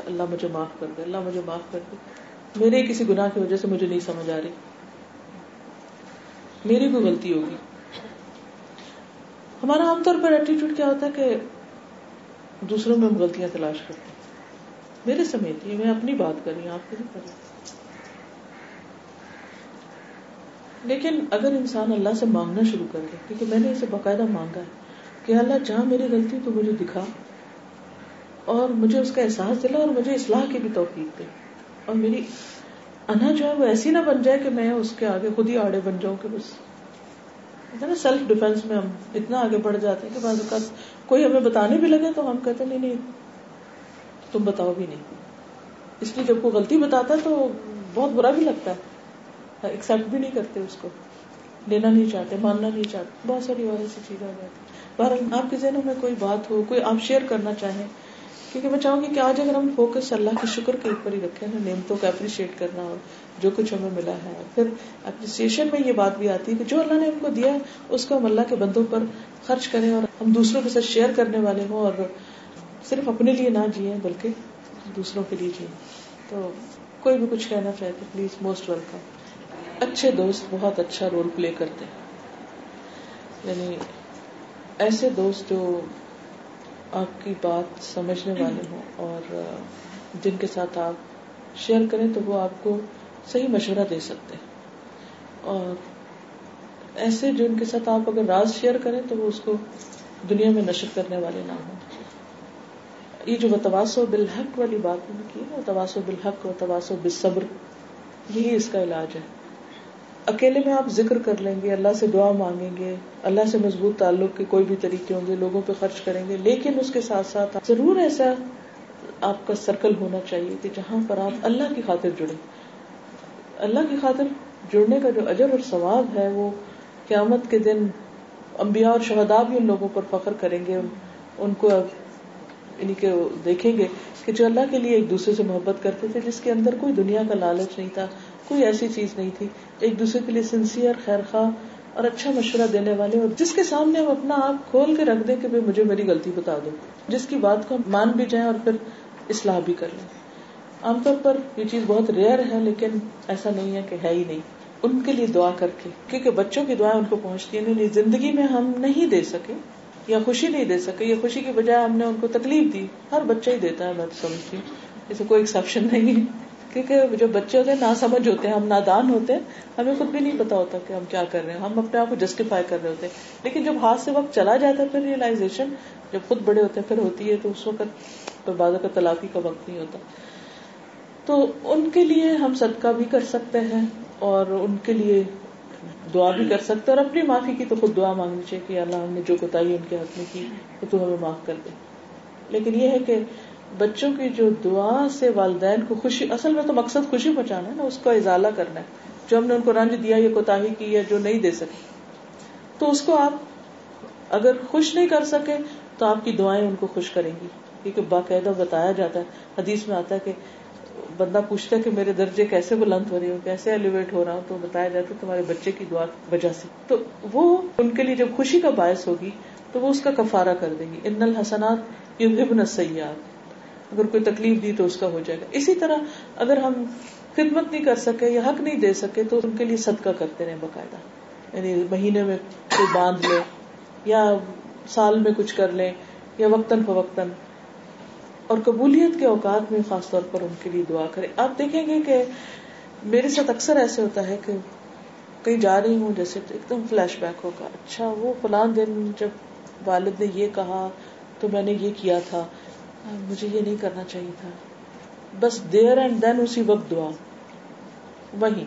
اللہ مجھے معاف کر دے، اللہ مجھے معاف کر دے۔ میرے کسی گناہ کی وجہ سے مجھے نہیں سمجھ آ رہی۔ میری کوئی غلطی ہوگی؟ ہمارا عام طور پر ایٹیٹیوڈ کیا ہوتا ہے کہ دوسروں میں ہم غلطیاں تلاش کرتے ہیں۔ میرے سمیت یہ میں اپنی بات کر رہی ہوں، آپ کو نہیں کر رہی۔ لیکن اگر انسان اللہ سے مانگنا شروع کر دے، کیونکہ میں نے اسے باقاعدہ مانگا ہے کہ اللہ جہاں میری غلطی تو مجھے دکھا۔ اور مجھے اس کا احساس دلا اور مجھے اصلاح کی بھی توفیق دے۔ اور میری انا جو ہے وہ ایسی نہ بن جائے کہ میں اس کے آگے خود ہی آڑے بن جاؤں کہ بس۔ نا سیلف ڈیفینس میں ہم اتنا آگے بڑھ جاتے ہیں کہ بعض اوقات کوئی ہمیں بتانے بھی لگے تو ہم کہتے نہیں نہیں، تم بتاؤ بھی نہیں۔ اس لیے جب کوئی غلطی بتاتا ہے تو بہت برا بھی لگتا ہے۔ ایکسپٹ بھی نہیں کرتے اس کو۔ لینا نہیں چاہتے، ماننا نہیں چاہتے۔ بہت ساری اور ایسی چیزیں ہو جاتی بہرحال آپ کے ذہنوں میں کوئی بات ہو، کوئی آپ شیئر کرنا چاہیں کیونکہ میں چاہوں گی کہ آج اگر ہم فوکس اللہ کے شکر کے اوپر ہی رکھیں نا نعمتوں کو اپریشیٹ کرنا اور جو کچھ ہمیں ملا ہے۔ پھر اپریسیشن میں یہ بات بھی آتی ہے کہ جو اللہ نے ہم کو دیا اس کو ہم اللہ کے بندوں پر خرچ کریں اور ہم دوسروں کے ساتھ شیئر کرنے والے ہوں اور صرف اپنے لیے نہ جیے بلکہ دوسروں کے لیے جیے تو کوئی بھی کچھ کہنا چاہے تو پلیز موسٹ ویلکم اچھے دوست بہت اچھا رول پلے کرتے یعنی ایسے دوست جو آپ کی بات سمجھنے والے ہوں اور جن کے ساتھ آپ شیئر کریں تو وہ آپ کو صحیح مشورہ دے سکتے اور ایسے جن کے ساتھ آپ اگر راز شیئر کریں تو وہ اس کو دنیا میں نشر کرنے والے نہ ہوں۔ یہ جو تباسو بالحق والی بات میں کی ہے تباسو بالحق و تباسو بالصبر، یہی اس کا علاج ہے۔ اکیلے میں آپ ذکر کر لیں گے، اللہ سے دعا مانگیں گے، اللہ سے مضبوط تعلق کے کوئی بھی طریقے ہوں گے، لوگوں پہ خرچ کریں گے، لیکن اس کے ساتھ ساتھ ضرور ایسا آپ کا سرکل ہونا چاہیے کہ جہاں پر آپ اللہ کی خاطر جڑے اللہ کی خاطر جڑنے کا جو اجر اور ثواب ہے، وہ قیامت کے دن انبیاء اور شہدا بھی ان لوگوں پر فخر کریں گے، ان کو یعنی کہ دیکھیں گے کہ جو اللہ کے لیے ایک دوسرے سے محبت کرتے تھے، جس کے اندر کوئی دنیا کا لالچ نہیں تھا کوئی ایسی چیز نہیں تھی۔ ایک دوسرے کے لیے سنسیئر خیر خواہ اور اچھا مشورہ دینے والے اور جس کے سامنے ہم اپنا آپ کھول کے رکھ دیں کہ مجھے میری غلطی بتا دو۔ جس کی بات کو مان بھی جائیں اور پھر اصلاح بھی کر لیں۔ عام طور پر یہ چیز بہت ریئر ہے لیکن ایسا نہیں ہے کہ ہے ہی نہیں۔ ان کے لیے دعا کر کے، کیونکہ بچوں کی دعائیں ان کو پہنچتی ہیں یعنی نہیں زندگی میں ہم نہیں دے سکے یا خوشی نہیں دے سکے۔ یا خوشی کی بجائے ہم نے ان کو تکلیف دی۔ ہر بچہ ہی دیتا ہے، میں تو سمجھتی ہوں۔ اسے کوئی ایکسپشن نہیں۔ ہے کیونکہ جو بچے ہوتے ہیں نہ سمجھ ہوتے ہیں، ہم نادان ہوتے ہیں، ہمیں خود بھی نہیں پتا ہوتا کہ ہم کیا کر رہے ہیں۔ ہم اپنے آپ کو جسٹیفائی کر رہے ہوتے ہیں۔ لیکن جب ہاتھ سے وقت چلا جاتا ہے پھر ریئلائزیشن جب خود بڑے ہوتے ہیں پھر ہوتی ہے تو اس وقت بازو کا تلافی کا وقت نہیں ہوتا۔ تو ان کے لیے ہم صدقہ بھی کر سکتے ہیں اور ان کے لیے دعا بھی کر سکتے اور اپنی معافی کی تو خود دعا مانگنی چاہیے کہ اللہ ہم نے جو کوتاہی ان کے حق میں کی تو ہمیں معاف کر دے۔ لیکن یہ ہے کہ بچوں کی جو دعا سے والدین کو خوشی، اصل میں تو مقصد خوشی پہنچانا ہے نا، اس کا اضالہ کرنا ہے۔ جو ہم نے ان کو رنج دیا یا کوتا کی یا جو نہیں دے سکے۔ تو اس کو آپ اگر خوش نہیں کر سکے تو آپ کی دعائیں ان کو خوش کریں گی۔ کیونکہ باقاعدہ بتایا جاتا ہے، حدیث میں آتا ہے کہ بندہ پوچھتا ہے کہ میرے درجے کیسے بلند ہو رہی ہوں کیسے ایلیویٹ ہو رہا ہوں؟ تو بتایا جاتا ہے تمہارے بچے کی دعا وجہ سے۔ تو وہ ان کے لیے جب خوشی کا باعث ہوگی، تو وہ اس کا کفارہ کر دیں گی۔ ان الحسنات یہ سیاحت اگر کوئی تکلیف دی تو اس کا ہو جائے گا۔ اسی طرح اگر ہم خدمت نہیں کر سکے یا حق نہیں دے سکے تو ان کے لیے صدقہ کرتے رہے باقاعدہ۔ یعنی مہینے میں کوئی باندھ لے یا سال میں کچھ کر لیں یا وقتاً فوقتاً۔ اور قبولیت کے اوقات میں خاص طور پر ان کے لیے دعا کرے آپ دیکھیں گے کہ میرے ساتھ اکثر ایسے ہوتا ہے کہ کہیں جا رہی ہوں، جیسے ایک دم فلیش بیک ہوگا۔ اچھا وہ فلان دن جب والد نے یہ کہا تو میں نے یہ کیا تھا۔ مجھے یہ نہیں کرنا چاہیے تھا۔ بس دیر اینڈ دین اسی وقت دعا۔ وہی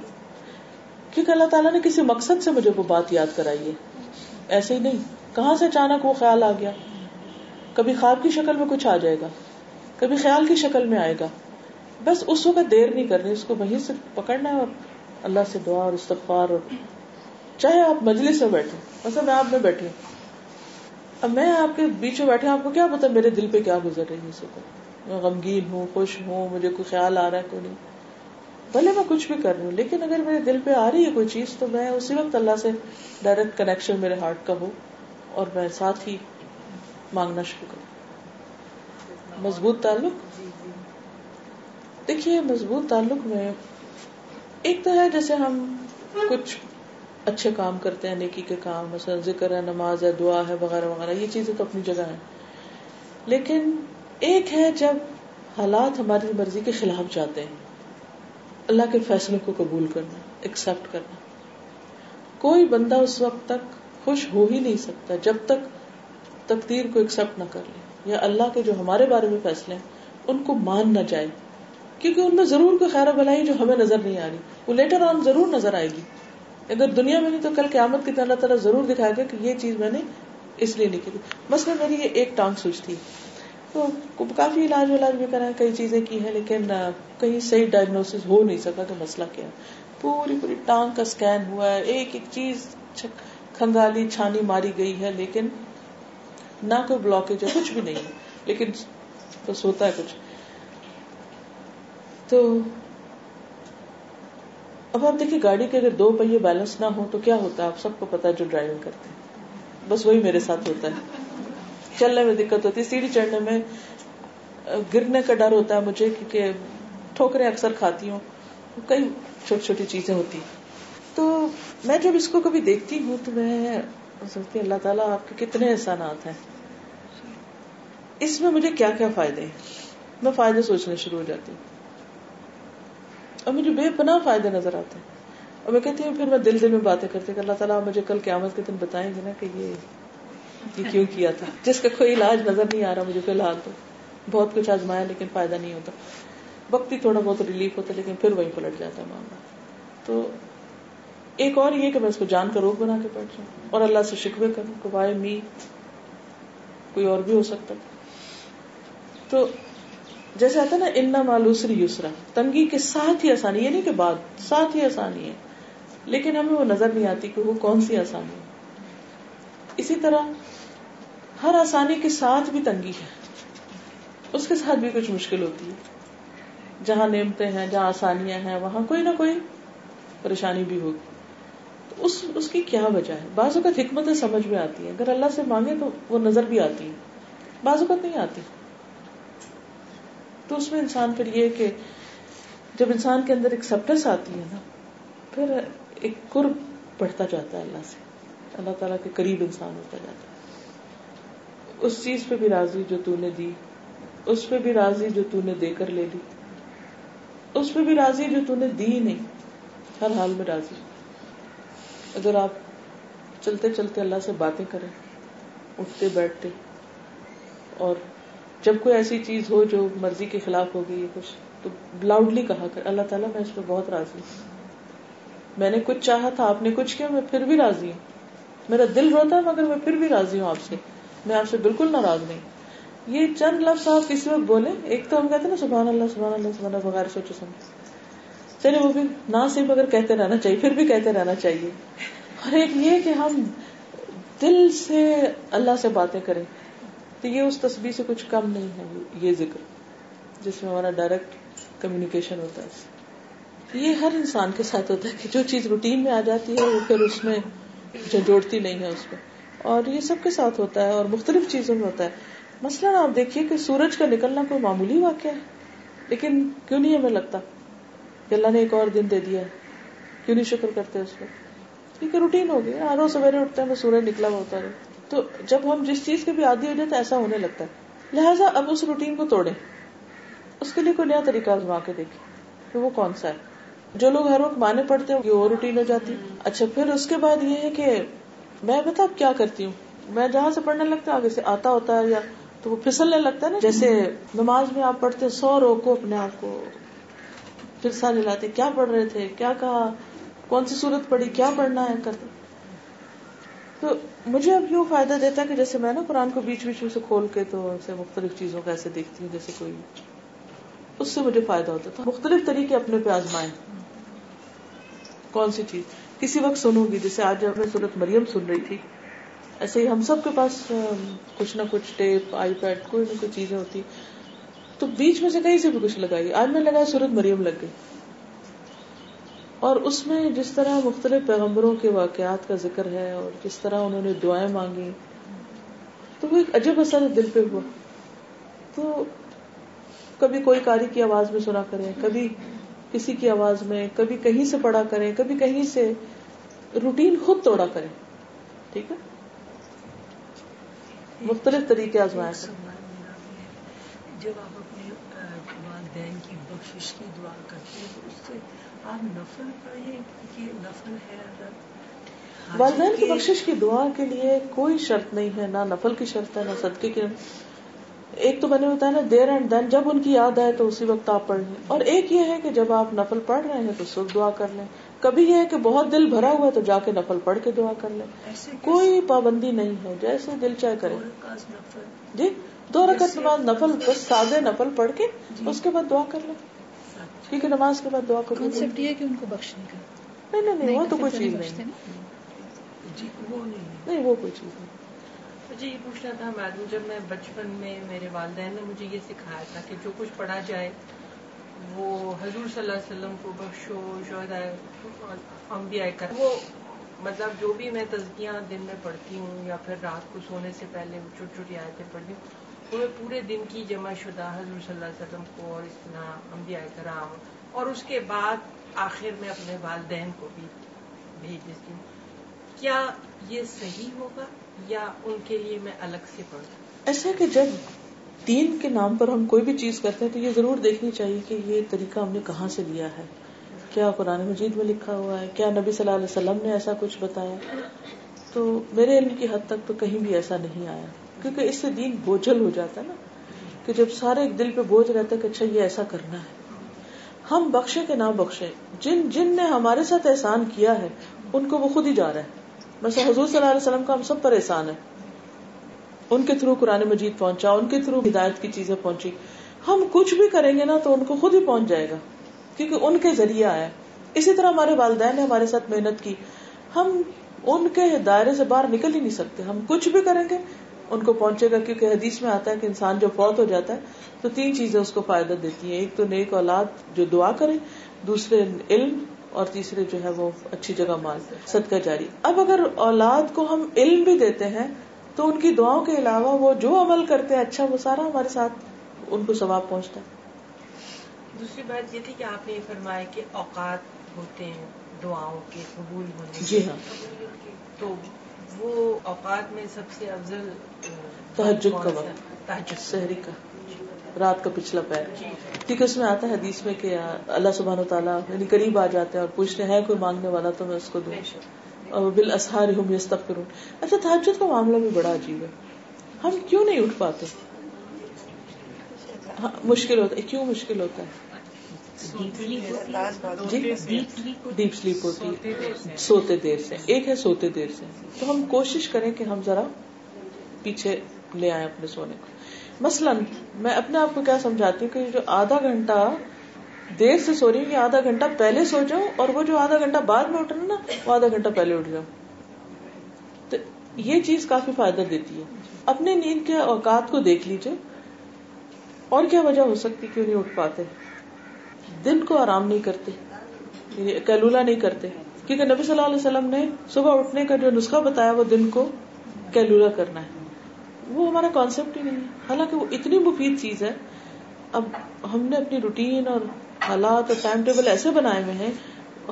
کیونکہ اللہ تعالیٰ نے کسی مقصد سے مجھے وہ بات یاد کرائی ہے۔ ایسے ہی نہیں۔ کہاں سے اچانک وہ خیال آ گیا؟ کبھی خواب کی شکل میں کچھ آ جائے گا۔ کبھی خیال کی شکل میں آئے گا۔ بس اس وقت دیر نہیں کرنی، اس کو وہیں سے پکڑنا ہے اور اللہ سے دعا اور استغفار اور چاہے آپ مجلس میں بیٹھے مثلا میں آپ میں بیٹھی ہوں۔ اب میں آپ کے بیچ میں بیٹھے آپ کو کیا پتا میرے دل پہ کیا گزر رہی ہے اس وقت؟ میں غمگین ہوں، خوش ہوں، مجھے کوئی خیال آ رہا ہے، کوئی نہیں۔ بھلے میں کچھ بھی کر رہی ہوں، لیکن اگر میرے دل پہ آ رہی ہے کوئی چیز، تو میں اسی وقت اللہ سے ڈائریکٹ کنیکشن میرے ہارٹ کا ہو اور میں ساتھ ہی مانگنا شروع کروں۔ مضبوط تعلق؟ دیکھیے، مضبوط تعلق میں ایک تو ہے، جیسے ہم کچھ اچھے کام کرتے ہیں، نیکی کے کام، مثلا ذکر ہے، نماز ہے، دعا ہے، وغیرہ وغیرہ، یہ چیزیں تو اپنی جگہ ہیں۔ لیکن ایک ہے جب حالات ہماری مرضی کے خلاف جاتے ہیں۔ اللہ کے فیصلوں کو قبول کرنا ایکسپٹ کرنا۔ کوئی بندہ اس وقت تک خوش ہو ہی نہیں سکتا جب تک تقدیر کو ایکسپٹ نہ کر لے۔ یا اللہ کے جو ہمارے بارے میں فیصلے ہیں، ان کو مان نہ جائے۔ کیونکہ ان میں ضرور کوئی خیر بلائی جو ہمیں نظر نہیں آ رہی، وہ لیٹر آن ضرور نظر آئے گی۔ اگر دنیا میں نہیں تو کل قیامت کی اللہ تعالیٰ ضرور دکھائے گا کہ یہ چیز میں نے اس لیے نہیں کی بس میری یہ ایک ٹانگ سوچ تھی۔ تو کافی علاج ولاج بھی کرا کئی چیزیں کی ہیں، لیکن کہیں صحیح ڈائگنوس ہو نہیں سکا کہ مسئلہ کیا۔ پوری پوری ٹانگ کا اسکین ہوا ہے ایک ایک چیز کھنگالی، چھانی ماری گئی ہے، لیکن نہ کوئی بلاکیج ہے، کچھ بھی نہیں ہے۔ لیکن بس ہوتا ہے کچھ۔ تو اب آپ دیکھیے گاڑی کے اگر دو پہیے بیلنس نہ ہو تو کیا ہوتا ہے؟ آپ سب کو پتا جو ڈرائیونگ کرتے ہیں۔ بس وہی میرے ساتھ ہوتا ہے۔ چلنے میں دقت ہوتی ہے۔ سیڑھی چڑھنے میں گرنے کا ڈر ہوتا ہے مجھے کیونکہ ٹھوکریں اکثر کھاتی ہوں۔ کئی چھوٹی چھوٹی چیزیں ہوتی تو میں جب اس کو کبھی دیکھتی ہوں تو میں سوچتی اللہ تعالیٰ آپ کے کتنے احسانات ہیں۔ اس میں مجھے کیا کیا فائدے ہیں؟ میں فائدے سوچنے شروع ہو جاتی ہوں۔ اور مجھے بے پناہ فائدے نظر آتے ہیں۔ اور میں کہتی ہوں، پھر میں دل دل میں باتیں کرتی کہ اللہ تعالیٰ مجھے کل قیامت کے دن بتائیں گے نا کہ یہ کیوں کیا تھا؟ جس کا کوئی علاج نظر نہیں آ رہا مجھے فی الحال تو۔ بہت کچھ آزمایا لیکن فائدہ نہیں ہوتا۔ وقت ہی تھوڑا بہت ریلیف ہوتا لیکن پھر وہی پلٹ جاتا ہے معاملہ۔ تو ایک اور یہ کہ میں اس کو جان کر روک بنا کے بیٹھ جاؤں اور اللہ سے شکوے کروں کہ وائے می کوئی اور بھی ہو سکتا تو جیسے آتا نا ان مالوسری یسرا تنگی کے ساتھ ہی آسانی، یہ نہیں کہ بعد ساتھ ہی آسانی ہے۔ لیکن ہمیں وہ نظر نہیں آتی کہ وہ کون سی آسانی ہے۔ اسی طرح ہر آسانی کے ساتھ بھی تنگی ہے۔ اس کے ساتھ بھی کچھ مشکل ہوتی ہے۔ جہاں نعمتیں ہیں، جہاں آسانیاں ہیں، وہاں کوئی نہ کوئی پریشانی بھی ہوگی۔ تو اس اس کی کیا وجہ ہے؟ بعض اوقات حکمتیں سمجھ میں آتی ہے اگر اللہ سے مانگے تو وہ نظر بھی آتی ہے بعض اوقات نہیں آتی۔ تو اس میں انسان پھر یہ کہ جب انسان کے اندر ایکسپٹنس آتی ہے نا، پھر ایک قرب بڑھتا جاتا ہے اللہ سے۔ اللہ تعالیٰ کے قریب انسان ہوتا جاتا ہے۔ اس چیز پہ بھی راضی جو تو نے دی، اس پہ بھی راضی جو تو نے دے کر لے لی۔ اس پہ بھی راضی جو تو نے دی نہیں، ہر حال میں راضی۔ اگر آپ چلتے چلتے اللہ سے باتیں کریں، اٹھتے بیٹھتے اور جب کوئی ایسی چیز ہو جو مرضی کے خلاف ہو گئی کچھ، تو لاؤڈلی کہا کر، اللہ تعالیٰ میں اس پہ بہت راضی ہوں۔ میں نے کچھ چاہا تھا، آپ نے کچھ کیا، میں پھر بھی راضی ہوں۔ میرا دل روتا ہے، مگر میں پھر بھی راضی ہوں آپ سے۔ میں آپ سے بالکل ناراض نہیں۔ یہ چند لفظ آپ کسی وقت بولے ایک تو ہم کہتے ہیں نا، سبحان اللہ سبحان اللہ سبحان اللہ، بغیر سوچے سمجھ چلے وہ بھی نہ صرف اگر کہتے رہنا چاہیے، پھر بھی کہتے رہنا چاہیے۔ اور ایک یہ کہ ہم دل سے اللہ سے باتیں کریں۔ تو یہ اس تصویر سے کچھ کم نہیں ہے، یہ ذکر، جس میں ہمارا ڈائریکٹ کمیونیکیشن ہوتا ہے۔ یہ ہر انسان کے ساتھ ہوتا ہے کہ جو چیز روٹین میں آ جاتی ہے، وہ پھر اس میں جوڑتی نہیں ہے اس میں۔ اور یہ سب کے ساتھ ہوتا ہے اور مختلف چیزوں میں ہوتا ہے۔ مثلاً آپ دیکھیے کہ سورج کا نکلنا کوئی معمولی واقعہ ہے، لیکن کیوں نہیں ہمیں لگتا؟ کہ اللہ نے ایک اور دن دے دیا ہے، کیوں نہیں شکر کرتے اس پر کیونکہ روٹین ہو گیا۔ روز سویرے اٹھتے ہیں سورج نکلا ہوا ہوتا ہے۔ تو جب ہم جس چیز کے بھی عادی ہو جائے تو ایسا ہونے لگتا ہے۔ لہٰذا اب اس روٹین کو توڑے اس کے لیے کوئی نیا طریقہ آزما کے دیکھے کہ وہ کون سا ہے۔ جو لوگ ہر وقت مانے پڑتے ہیں وہ روٹین ہو جاتی۔ اچھا پھر اس کے بعد یہ ہے کہ میں بتا اب کیا کرتی ہوں؟ میں جہاں سے پڑھنے لگتا آگے سے آتا ہوتا ہے یا تو وہ پھسلنے لگتا ہے نا۔ جیسے نماز میں آپ پڑھتے سو روکو اپنے آپ کو۔ پھر سا لاتے کیا پڑھ رہے تھے؟ کیا کہا؟ کون سی صورت پڑھی؟ کیا پڑھنا ہے؟ کرتے۔ تو مجھے اب یوں فائدہ دیتا ہے کہ جیسے میں نا قرآن کو بیچ بیچ میں سے کھول کے تو اسے مختلف چیزوں کو ایسے دیکھتی ہوں، جیسے کوئی اس سے مجھے فائدہ ہوتا تھا مختلف طریقے اپنے پہ آزمائے کون سی چیز؟ کسی وقت سنوں گی، جیسے آج میں صورت مریم سن رہی تھی۔ ایسے ہی ہم سب کے پاس کچھ نہ کچھ ٹیپ، آئی پیڈ، کوئی نہ کوئی چیزیں ہوتی۔ تو بیچ میں سے کہیں سے بھی کچھ لگائی۔ آج میں لگایا سورت مریم لگ گئی۔ اور اس میں جس طرح مختلف پیغمبروں کے واقعات کا ذکر ہے اور جس طرح انہوں نے دعائیں مانگی تو وہ ایک عجب اثر دل پہ ہوا۔ تو کبھی کوئی کاری کی آواز میں سنا کریں، کبھی کسی کی آواز میں، کبھی کہیں سے پڑھا کریں، کبھی کہیں سے روٹین خود توڑا کریں۔ ٹھیک ہے؟ مختلف طریقے آزمایا جب آپ اپنے والدین کی بخش کی دعا کرتے ہیں، تو اس سے ہے والدین کی بخش کی دعا کے لیے کوئی شرط نہیں ہے نہ نفل کی شرط ہے نہ صدقے کی ایک تو میں نے بتایا نا دیر اینڈ دین جب ان کی یاد آئے تو اسی وقت آپ پڑھ لیں اور ایک یہ ہے کہ جب آپ نفل پڑھ رہے ہیں تو سب دعا کر لیں۔ کبھی یہ ہے کہ بہت دل بھرا ہوا تو جا کے نفل پڑھ کے دعا کر لیں۔ کوئی پابندی نہیں ہے جیسے دل چاہے کرے۔ جی دو رکعت نماز نفل بس سادے نفل پڑھ کے جی۔ اس کے بعد دعا کر لیں۔ کیونکہ نماز کے بعد دعا کر نہیں نہیں وہ تو کوئی چیز نہیں۔ جی، نہیں۔ وہ کوئی چیز نہیں۔ مجھے یہ پوچھنا تھا میڈم جب میں بچپن میں میرے والدین نے مجھے یہ سکھایا تھا کہ جو کچھ پڑھا جائے وہ حضور صلی اللہ علیہ وسلم کو بخشو انبیاء کر وہ مطلب جو بھی میں تزکیاں دن میں پڑھتی ہوں یا پھر رات کو سونے سے پہلے چھوٹی چھوٹی آیتیں پڑھتی ہوں وہ میں پورے دن کی جمع شدہ حضور صلی اللہ علیہ وسلم کو اور اس طرح انبیاء کرام اور اس کے بعد آخر میں اپنے والدین کو بھی بھیج دیتی ہوں کیا یہ صحیح ہوگا یا ان کے لیے میں الگ سے پڑھوں؟ ایسا کہ جب دین کے نام پر ہم کوئی بھی چیز کرتے ہیں تو یہ ضرور دیکھنی چاہیے کہ یہ طریقہ ہم نے کہاں سے لیا ہے۔ کیا قرآن مجید میں لکھا ہوا ہے؟ کیا نبی صلی اللہ علیہ وسلم نے ایسا کچھ بتایا؟ تو میرے علم کی حد تک تو کہیں بھی ایسا نہیں آیا۔ کیونکہ اس سے دین بوجھل ہو جاتا ہے نا، کہ جب سارے ایک دل پہ بوجھ رہتا ہے کہ اچھا یہ ایسا کرنا ہے۔ ہم بخشے کے نہ بخشے، جن جن نے ہمارے ساتھ احسان کیا ہے، ان کو وہ خود ہی جا رہا ہے۔ بس حضور صلی اللہ علیہ وسلم کا ہم سب پر احسان ہے۔ ان کے تھرو قرآن مجید پہنچا، ان کے تھرو ہدایت کی چیزیں پہنچی۔ ہم کچھ بھی کریں گے نا تو ان کو خود ہی پہنچ جائے گا، کیونکہ ان کے ذریعے آیا اسی طرح ہمارے والدین نے ہمارے ساتھ محنت کی۔ ہم ان کے دائرے سے باہر نکل ہی نہیں سکتے۔ ہم کچھ بھی کریں گے ان کو پہنچے گا کیونکہ حدیث میں آتا ہے کہ انسان جو فوت ہو جاتا ہے تو تین چیزیں اس کو فائدہ دیتی ہیں۔ ایک تو نیک اولاد جو دعا کرے دوسرے علم اور تیسرے جو ہے وہ اچھی جگہ مال صدقہ جاری۔ اب اگر اولاد کو ہم علم بھی دیتے ہیں تو ان کی دعاؤں کے علاوہ وہ جو عمل کرتے ہیں اچھا وہ سارا ہمارے ساتھ ان کو ثواب پہنچتا ہے۔ دوسری بات یہ تھی کہ آپ نے یہ فرمایا کہ اوقات ہوتے ہیں دعاؤں کے قبول ہونے جی ہاں۔ تو وہ اوقات میں سب سے افضل تحجد کا وقت۔ شہری کا۔ رات کا پچھلا پیر۔ جی۔ ٹھیک ہے اس میں آتا ہے حدیث میں کہ اللہ سبحانہ و تعالیٰ یعنی قریب آ جاتے ہیں اور پوچھتے ہیں کوئی مانگنے والا تو میں اس کو دوں؟ اور بال اسہار ہوں یستغفرون۔ اچھا تحجد کا معاملہ بھی بڑا عجیب ہے۔ ہم کیوں نہیں اٹھ پاتے؟ ہاں، مشکل ہوتا ہے۔ کیوں مشکل ہوتا ہے؟ جی؟ ڈیپ سلیپ ہوتی ہے سوتے دیر سے۔ ایک ہے سوتے دیر سے۔ تو ہم کوشش کریں کہ ہم ذرا پیچھے لے آئے اپنے سونے کو۔ مثلاً میں اپنے آپ کو کیا سمجھاتی ہوں کہ جو آدھا گھنٹہ دیر سے سو رہی ہوں آدھا گھنٹہ پہلے سو جاؤں اور وہ جو آدھا گھنٹہ بعد میں اٹھنا نا، وہ آدھا گھنٹہ پہلے اٹھ جاؤ تو یہ چیز کافی فائدہ دیتی ہے۔ اپنے نیند کے اوقات کو دیکھ لیجیے اور کیا وجہ ہو سکتی کیوں نہیں اٹھ پاتے؟ دن کو آرام نہیں کرتے یعنی کیلولا نہیں کرتے۔ کیونکہ نبی صلی اللہ علیہ وسلم نے صبح اٹھنے کا جو نسخہ بتایا، وہ دن کو کیلولا کرنا ہے۔ وہ ہمارا کانسیپٹ ہی نہیں ہے۔ حالانکہ وہ اتنی مفید چیز ہے۔ اب ہم نے اپنی روٹین اور حالات اور ٹائم ٹیبل ایسے بنائے ہوئے ہیں۔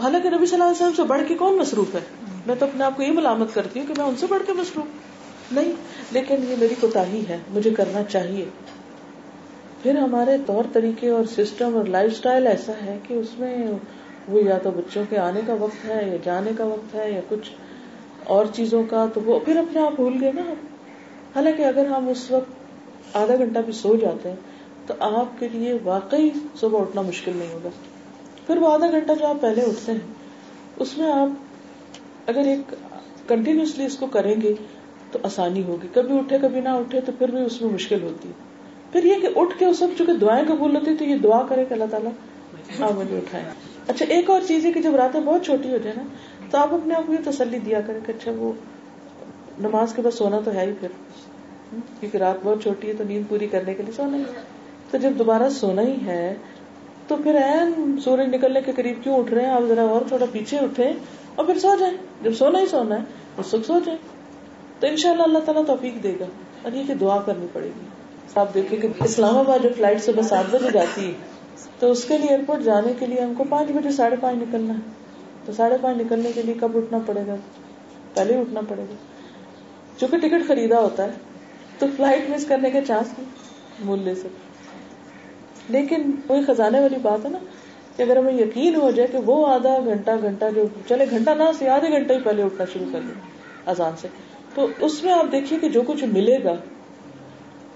حالانکہ نبی صلی اللہ علیہ وسلم سے بڑھ کے کون مصروف ہے؟ میں تو اپنے آپ کو یہ ملامت کرتی ہوں کہ میں ان سے بڑھ کے مصروف نہیں، لیکن یہ میری کوتا ہے، مجھے کرنا چاہیے۔ پھر ہمارے طور طریقے اور سسٹم اور لائف اسٹائل ایسا ہے کہ اس میں وہ یا تو بچوں کے آنے کا وقت ہے یا جانے کا وقت ہے یا کچھ اور چیزوں کا، تو وہ پھر اپنے آپ بھول گئے نا حالانکہ اگر ہم اس وقت آدھا گھنٹہ بھی سو جاتے ہیں، تو آپ کے لیے واقعی صبح اٹھنا مشکل نہیں ہوگا۔ پھر وہ آدھا گھنٹہ جو آپ پہلے اٹھتے ہیں، اس میں آپ اگر ایک کنٹینیوسلی اس کو کریں گے تو آسانی ہوگی۔ کبھی اٹھے، کبھی نہ اٹھے، تو پھر بھی اس میں مشکل ہوتی ہے۔ پھر یہ کہ اٹھ کے اس وقت چونکہ دعائیں قبول ہوتی تو یہ دعا کرے کہ اللہ تعالیٰ ہاں مجھے اٹھائے۔ اچھا ایک اور چیز ہے کہ جب راتیں بہت چھوٹی ہو جائے نا، تو آپ اپنے آپ کو یہ تسلی دیا کریں کہ اچھا وہ نماز کے بعد سونا تو ہے ہی پھر۔ کیونکہ رات بہت چھوٹی ہے تو نیند پوری کرنے کے لیے سونا ہی تو جب دوبارہ سونا ہی ہے، تو پھر این سورج نکلنے کے قریب کیوں اٹھ رہے ہیں؟ آپ ذرا اور تھوڑا پیچھے اٹھے اور پھر سو جائیں۔ جب سونا ہی سونا ہے، اس وقت سو جائیں۔ تو ان شاء اللہ اللہ تعالیٰ توفیق دے گا۔ اور یہ کہ دعا کرنی پڑے گی۔ آپ دیکھیں کہ اسلام آباد جو فلائٹ صبح سات بجے جاتی ہے، تو اس کے لیے ایئرپورٹ جانے کے لیے ہم کو پانچ بجے ساڑھے پانچ نکلنا ہے۔ تو ساڑھے پانچ نکلنے کے لیے کب اٹھنا پڑے گا؟ پہلے اٹھنا پڑے گا۔ چونکہ ٹکٹ خریدا ہوتا ہے، تو فلائٹ مس کرنے کے چانس نہیں مول سے۔ لیکن وہی خزانے والی بات ہے نا کہ اگر ہمیں یقین ہو جائے کہ وہ آدھا گھنٹہ گھنٹہ جو، چلے گھنٹہ نہ، سے آدھے گھنٹے ہی پہلے اٹھنا شروع کر دیں آزان سے۔ تو اس میں آپ دیکھیے کہ جو کچھ ملے گا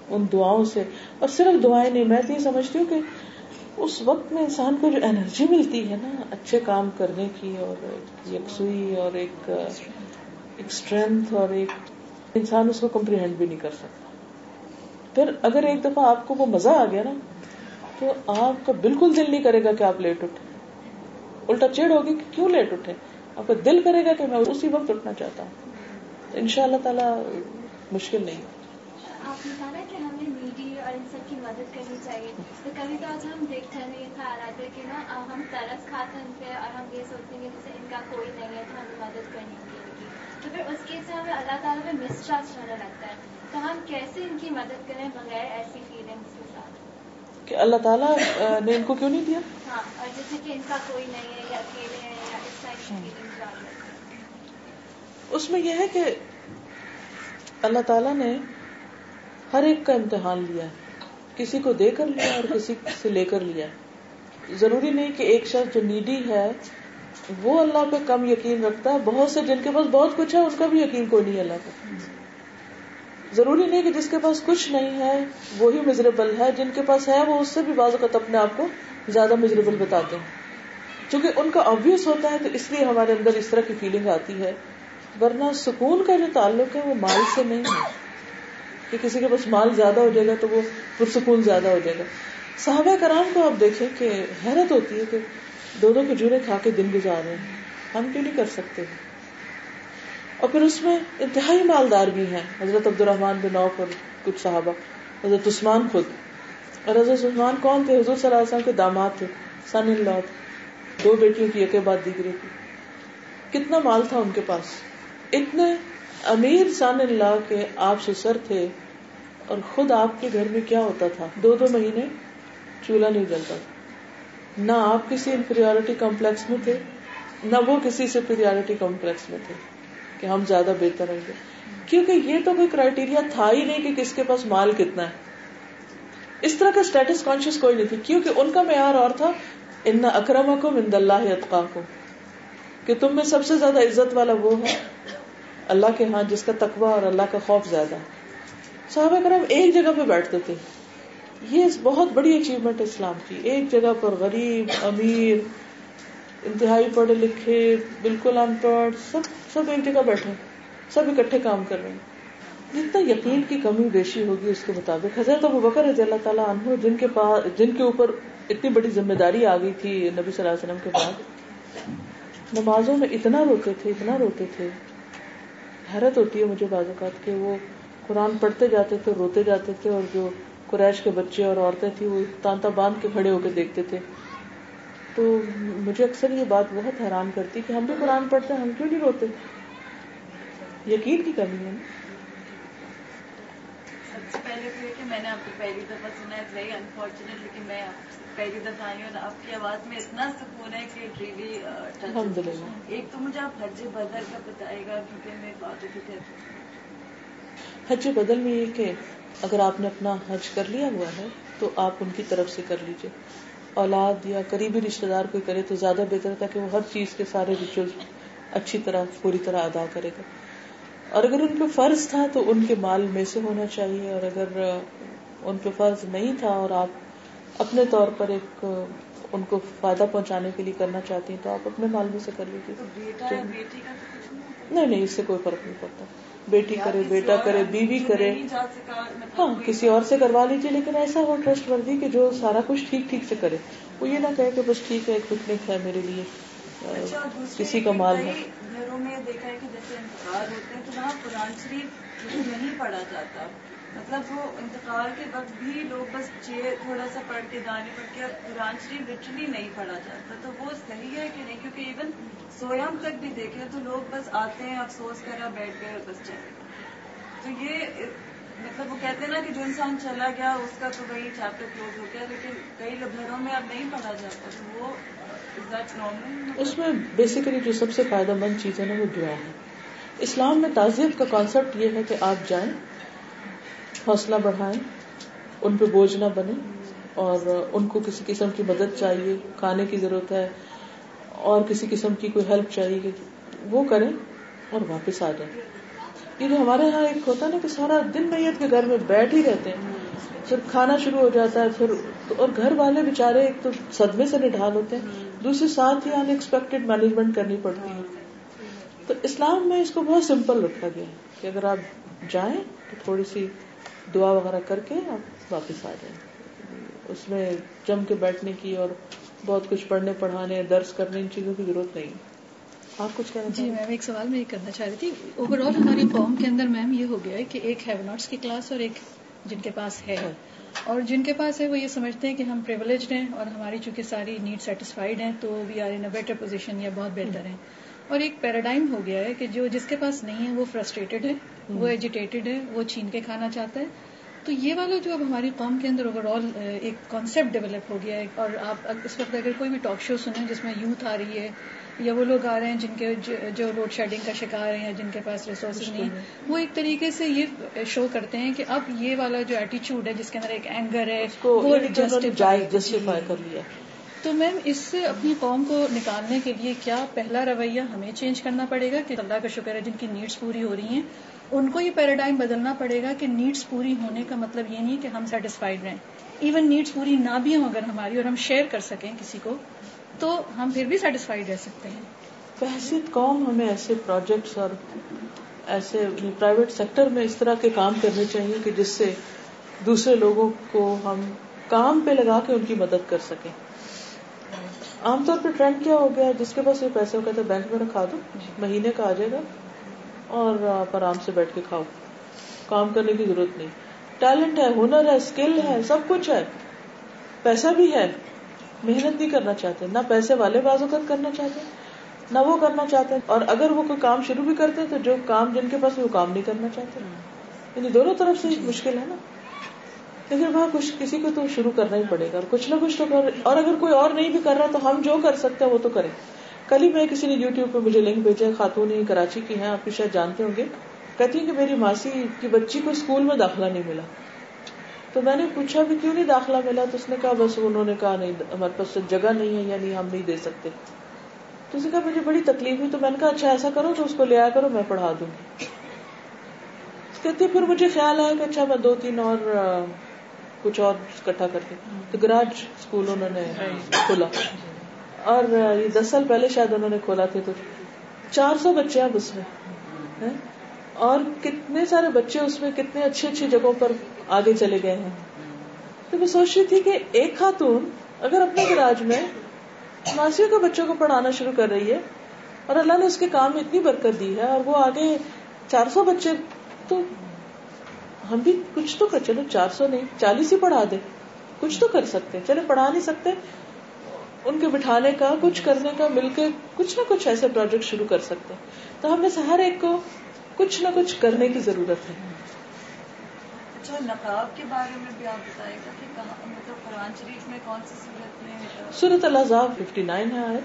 ان دعاؤں سے، اور صرف دعائیں نہیں، میں تو یہ سمجھتی ہوں کہ اس وقت میں انسان کو جو انرجی ملتی ہے نا، اچھے کام کرنے کی اور یکسوئی اور ایک اسٹرینتھ اور ایک انسان اس کو کمپریہینڈ بھی نہیں کر سکتا۔ پھر اگر ایک دفعہ آپ کو وہ مزہ آ گیا نا، تو آپ کا بالکل دل نہیں کرے گا کہ آپ لیٹ اٹھے۔ الٹا چیڑ ہوگی کہ کیوں لیٹ اٹھے؟ آپ کا دل کرے گا کہ میں اسی وقت اٹھنا چاہتا ہوں۔ ان شاء اللہ تعالی مشکل نہیں۔ آپ نے کہا کہ ہمیں میڈیا اور ان سب کی مدد کرنی چاہیے۔ تو کبھی تو آج ہم دیکھتے ہیں یہ خیال آتا ہے کہ نا، ہم ترس کھاتے ہیں ان پہ اور ہم یہ سوچتے ہیں کہ جیسے ان کا کوئی نہیں ہے تو ہمیں مدد کرنی چاہیے تو پھر اس کیس میں ہمیں اللہ تعالیٰ مسٹرسٹ ہونے لگتا ہے تو ہم کیسے ان کی مدد کریں بغیر ایسی فیلنگس کے ساتھ۔ کہ اللہ تعالیٰ نے ان کو کیوں نہیں دیا؟ ہاں اور جیسے کہ ان کا کوئی نہیں ہے یا اکیلے ہیں یا اس کی فیلنگس اس میں یہ ہے کہ اللہ تعالیٰ نے ہر ایک کا امتحان لیا ہے۔ کسی کو دے کر لیا اور کسی سے لے کر لیا۔ ضروری نہیں کہ ایک شخص جو نیڈی ہے وہ اللہ پہ کم یقین رکھتا ہے، بہت سے جن کے پاس بہت کچھ ہے اس کا بھی یقین کوئی نہیں اللہ پہ۔ ضروری نہیں کہ جس کے پاس کچھ نہیں ہے، وہی مزریبل ہے، جن کے پاس ہے وہ اس سے بھی بعض اوقات اپنے آپ کو زیادہ مزریبل بتاتے ہیں۔ چونکہ ان کا آبیس ہوتا ہے، تو اس لیے ہمارے اندر اس طرح کی فیلنگ آتی ہے۔ ورنہ سکون کا جو تعلق ہے، وہ مال سے نہیں ہے۔ کہ کسی کے پاس مال زیادہ ہو جائے گا، تو وہ پرسکون زیادہ ہو جائے گا۔ صحابہ کرام کو آپ دیکھیں کہ حیرت ہوتی ہے کہ دو دو کھجورے کھا کے دن گزار رہے ہیں۔ ہم کیوں نہیں کر سکتے؟ اور پھر اس میں انتہائی مالدار بھی ہیں۔ حضرت عبد الرحمان بن نوف اور کچھ صحابہ۔ حضرت عثمان خود۔ اور حضرت عثمان کون تھے؟ حضور صلی اللہ علیہ وسلم کے داماد تھے۔ سن ان لا دو بیٹیوں کی ایک بعد دیگری۔ کی کتنا مال تھا ان کے پاس؟ اتنے امیر سان اللہ کے آپ سسر تھے۔ اور خود آپ کے گھر میں کیا ہوتا تھا؟ دو دو مہینے چولہا نہیں جلتا۔ تھا نہ آپ کسی انفیریٹی کمپلیکس میں تھے، نہ وہ کسی سپیریٹی کمپلیکس میں تھے کہ ہم زیادہ بہتر ہوں گے کیونکہ یہ تو کوئی کرائٹیریا تھا ہی نہیں کہ کس کے پاس مال کتنا ہے۔ اس طرح کا اسٹیٹس کانشیس کوئی نہیں تھی کیونکہ ان کا معیار اور تھا، ان اکرم کو مند اللہ اطقا کو کہ تم میں سب سے زیادہ عزت والا وہ ہے۔ اللہ کے ہاں جس کا تقوی اور اللہ کا خوف زیادہ ہے۔ صحابہ کرم ایک جگہ پہ بیٹھتے تھے۔ یہ بہت بڑی اچیومنٹ اسلام کی۔ ایک جگہ پر غریب، امیر، انتہائی پڑھے لکھے، بالکل ان پڑھ، سب سب ایک جگہ بیٹھے، سب اکٹھے کام کر رہے ہیں۔ جتنا یقین کی کمی بیشی ہوگی اس کے مطابق، حضرت ابو بکر رضی اللہ تعالیٰ عنہ، جن کے پاس جن کے اوپر اتنی بڑی ذمہ داری آ گئی تھی نبی صلی اللہ علیہ وسلم کے بعد، نمازوں میں اتنا روتے تھے، اتنا روتے تھے، حیرت ہوتی ہے مجھے بعض اوقات کہ وہ قرآن پڑھتے جاتے تھے، روتے جاتے تھے اور جو قریش کے بچے اور عورتیں تھیں وہ تانتا باندھ کے کھڑے ہو کے دیکھتے تھے۔ تو مجھے اکثر یہ بات بہت حیران کرتی کہ ہم بھی قرآن پڑھتے ہیں ہم کیوں نہیں روتے؟ یقین کی کمی ہے سب سے پہلے تو یہ کہ میں نے آپ کو پہلی دفعہ سنا ہے ویری انفارچونیٹ لیکن میں پہلی دفعہ آئی ہوں آپ کی آواز میں اتنا سکون ہے کہ ریلی للہ ایک تو مجھے آپ حج بدر کا بتائے گا کیونکہ میں حج بدل میں یہ کہ اگر آپ نے اپنا حج کر لیا ہوا ہے تو آپ ان کی طرف سے کر لیجیے اولاد یا قریبی رشتے دار کوئی کرے تو زیادہ بہتر تھا کہ وہ ہر چیز کے سارے ریچول اچھی طرح پوری طرح ادا کرے گا۔ اور اگر ان پہ فرض تھا تو ان کے مال میں سے ہونا چاہیے۔ اور اگر ان پہ فرض نہیں تھا اور آپ اپنے طور پر ایک ان کو فائدہ پہنچانے کے لیے کرنا چاہتی ہیں تو آپ اپنے مال میں سے کر لیجیے نہیں نہیں اس سے کوئی فرق نہیں پڑتا۔ بیٹی کرے بیٹا کرے بیوی کرے۔ مطلب ہاں کسی اور سے کروا لیجیے لیکن ایسا ہو ٹرسٹ وردی کہ جو سارا کچھ ٹھیک ٹھیک سے کرے۔ وہ یہ نہ کہے کہ بس ٹھیک ہے ایک پکنک ہے میرے لیے۔ اچھا، کسی کا مال ہے۔ گھروں میں دیکھا ہے کہ جیسے ہوتے ہیں تو وہاں قرآن شریف نہیں پڑھا جاتا۔ مطلب وہ انتقال کے وقت بھی لوگ بس چھ تھوڑا سا پڑھ کے دانے پڑھ کے قرآن شریف لٹرلی نہیں پڑھا جاتا، تو وہ صحیح ہے کہ نہیں؟ کیونکہ ایون سویام تک بھی دیکھیں تو لوگ بس آتے ہیں، افسوس کرا بیٹھ گئے، بس چلے تو یہ مطلب وہ کہتے ہیں نا کہ جو انسان چلا گیا، اس کا تو وہی چیپٹر کلوز ہو گیا، لیکن کئی گھروں میں اب نہیں پڑھا جاتا، تو وہ اس میں بیسیکلی جو سب سے فائدہ مند چیز ہے نا وہ دعا ہے اسلام میں تعزیت کا کانسیپٹ یہ ہے کہ آپ جائیں حوصلہ بڑھائیں، ان پہ بوجھ نہ بنے اور ان کو کسی قسم کی مدد چاہیے، کھانے کی ضرورت ہے اور کسی قسم کی کوئی ہیلپ چاہیے، وہ کریں اور واپس آ جائیں۔ یہ جو ہمارے یہاں ایک ہوتا ہے نا کہ سارا دن میت کے گھر میں بیٹھ ہی رہتے ہیں، پھر کھانا شروع ہو جاتا ہے، پھر اور گھر والے بےچارے ایک تو صدمے سے نڈھال ہوتے ہیں، دوسرے ساتھ ہی ان ایکسپیکٹڈ مینجمنٹ کرنی پڑتی ہے۔ تو اسلام میں اس کو بہت سمپل رکھا گیا ہے کہ اگر آپ جائیں تو تھوڑی سی دعا وغیرہ کر کے آپ واپس آ جائیں۔ اس میں جم کے بیٹھنے کی اور بہت کچھ پڑھنے پڑھانے درس کرنے ان چیزوں کی ضرورت نہیں۔ آپ کچھ کہنا جی میم ایک سوال میں یہ کرنا چاہ رہی تھی۔ اوور آل ہماری قوم کے اندر میم یہ ہو گیا ہے کہ ایک ہیوناٹس کی کلاس اور ایک جن کے پاس ہے۔ اور جن کے پاس ہے وہ یہ سمجھتے ہیں کہ ہم پریولیجڈ ہیں اور ہماری چونکہ ساری نیڈ سیٹسفائڈ ہیں تو we are in a better position یا بہت بہتر ہیں۔ اور ایک پیراڈائم ہو گیا ہے کہ جو جس کے پاس نہیں ہے وہ فرسٹریٹڈ ہے وہ ایجوٹیٹڈ ہے وہ چھین کے کھانا چاہتا ہے۔ تو یہ والا جو اب ہماری قوم کے اندر اوور آل ایک کانسیپٹ ڈیولپ ہو گیا ہے۔ اور آپ اس وقت اگر کوئی بھی ٹاک شو سنیں جس میں یوتھ آ رہی ہے یا وہ لوگ آ رہے ہیں جن کے جو لوڈ شیڈنگ کا شکار ہیں یا جن کے پاس ریسورسز نہیں وہ ایک طریقے سے یہ شو کرتے ہیں کہ اب یہ والا جو ایٹیچیوڈ ہے جس کے اندر ایک اینگر ہے وہ جسٹیفائی کر لیا۔ تو میم، اس سے اپنی قوم کو نکالنے کے لیے کیا پہلا رویہ ہمیں چینج کرنا پڑے گا کہ اللہ کا شکر ہے جن کی نیڈس پوری ہو رہی ہیں؟ ان کو یہ پیراڈائم بدلنا پڑے گا کہ نیڈس پوری ہونے کا مطلب یہ نہیں کہ ہم سیٹسفائڈ رہیں۔ ایون نیڈس پوری نہ بھی ہوں اگر ہماری اور ہم شیئر کر سکیں کسی کو، تو ہم پھر بھی سیٹسفائڈ رہ سکتے ہیں۔ بحثیت قوم ہمیں ایسے پروجیکٹس اور ایسے پرائیویٹ سیکٹر میں اس طرح کے کام کرنے چاہیے کہ جس سے دوسرے لوگوں کو ہم کام پہ لگا کے ان کی مدد کر سکیں۔ عام طور پہ ٹرینڈ کیا ہو گیا جس کے پاس یہ پیسے ہو کہتے بینک میں رکھا دو، مہینے کا آ جائے گا اور آپ آرام سے بیٹھ کے کھاؤ۔ کام کرنے کی ضرورت نہیں۔ ٹیلنٹ ہے، ہنر ہے اسکل ہے، سب کچھ ہے۔ پیسہ بھی ہے۔ محنت نہیں کرنا چاہتے۔ نہ پیسے والے بازوقت کرنا چاہتے، نہ وہ کرنا چاہتے۔ اور اگر وہ کوئی کام شروع بھی کرتے تو جو کام جن کے پاس وہ کام نہیں کرنا چاہتے۔ یعنی دونوں طرف سے مشکل ہے نا۔ لیکن وہاں کچھ کسی کو تو شروع کرنا ہی پڑے گا اور کچھ نہ کچھ تو کر اور اگر کوئی اور نہیں بھی کر رہا تو ہم جو کر سکتے ہیں وہ تو کریں۔ کل ہی میں کسی نے یو ٹیوب پہ مجھے لنک بھیجا خاتون کراچی کی ہیں، آپ کی شاید جانتے ہوں گے۔ کہتی ہیں کہ میری ماسی کی بچی کو اسکول میں داخلہ نہیں ملا۔ تو میں نے پوچھا بھی کیوں نہیں داخلہ ملا؟ تو اس نے کہا بس انہوں نے کہا نہیں، ہمارے پاس جگہ نہیں ہے یعنی ہم نہیں دے سکتے۔ تو اس نے کہا مجھے بڑی تکلیف ہوئی، تو میں نے کہا اچھا ایسا کرو، تو اس کو لے آیا کرو، میں پڑھا دوں۔ گی کہتے پھر مجھے خیال آیا کہ اچھا میں دو تین اور کچھ اور اکٹھا کر کے۔ تو گراج اسکول انہوں نے کھولا۔ اور یہ دس سال پہلے شاید انہوں نے کھولا تھے تو چار سو بچے اب اس میں۔ اور کتنے سارے بچے اس میں کتنے اچھی اچھی جگہوں پر آگے چلے گئے ہیں۔ تو میں سوچ رہی تھی کہ ایک خاتون اگر اپنے گراج میں ماسیوں کے بچوں کو پڑھانا شروع کر رہی ہے اور اللہ نے اس کے کام میں اتنی برکت دی ہے اور وہ آگے چار سو بچے تو ہم بھی کچھ تو کر چلو چار سو نہیں چالیس ہی پڑھا دے کچھ تو کر سکتے چلے پڑھا نہیں سکتے۔ ان کے بٹھانے کا کچھ کرنے کا مل کے کچھ نہ کچھ ایسے پروجیکٹ شروع کر سکتے تو ہمیں سے ہر ایک کو کچھ نہ کچھ کرنے کی ضرورت ہے۔ اچھا نقاب کے بارے میں بھی آپ بتائے گا کہ مطلب قرآن شریف میں کون سی صورت میں صورت اللہ ففٹی نائن ہے آئے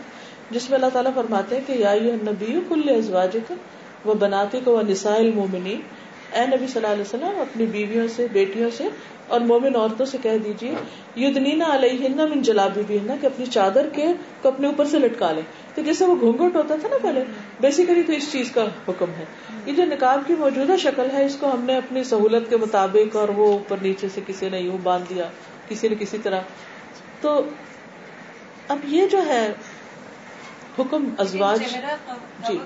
جس میں اللہ تعالیٰ فرماتے ہیں کہ یا نبی کل ازواج کا وہ بناتے کو نسائل مومنی اے نبی صلی اللہ علیہ وسلم اپنی بیویوں سے بیٹیوں سے اور مومن عورتوں سے کہہ دیجیے یدنینا علیہ من جلابی بھی کہ اپنی چادر کے کو اپنے اوپر سے لٹکا لیں۔ تو جیسے وہ گھونگٹ ہوتا تھا نا پہلے بیسیکلی تو اس چیز کا حکم ہے۔ یہ جو نکاب کی موجودہ شکل ہے اس کو ہم نے اپنی سہولت کے مطابق اور وہ اوپر نیچے سے کسی نے یوں باندھ دیا کسی نے کسی طرح۔ تو اب یہ جو ہے حکم ازواج جی۔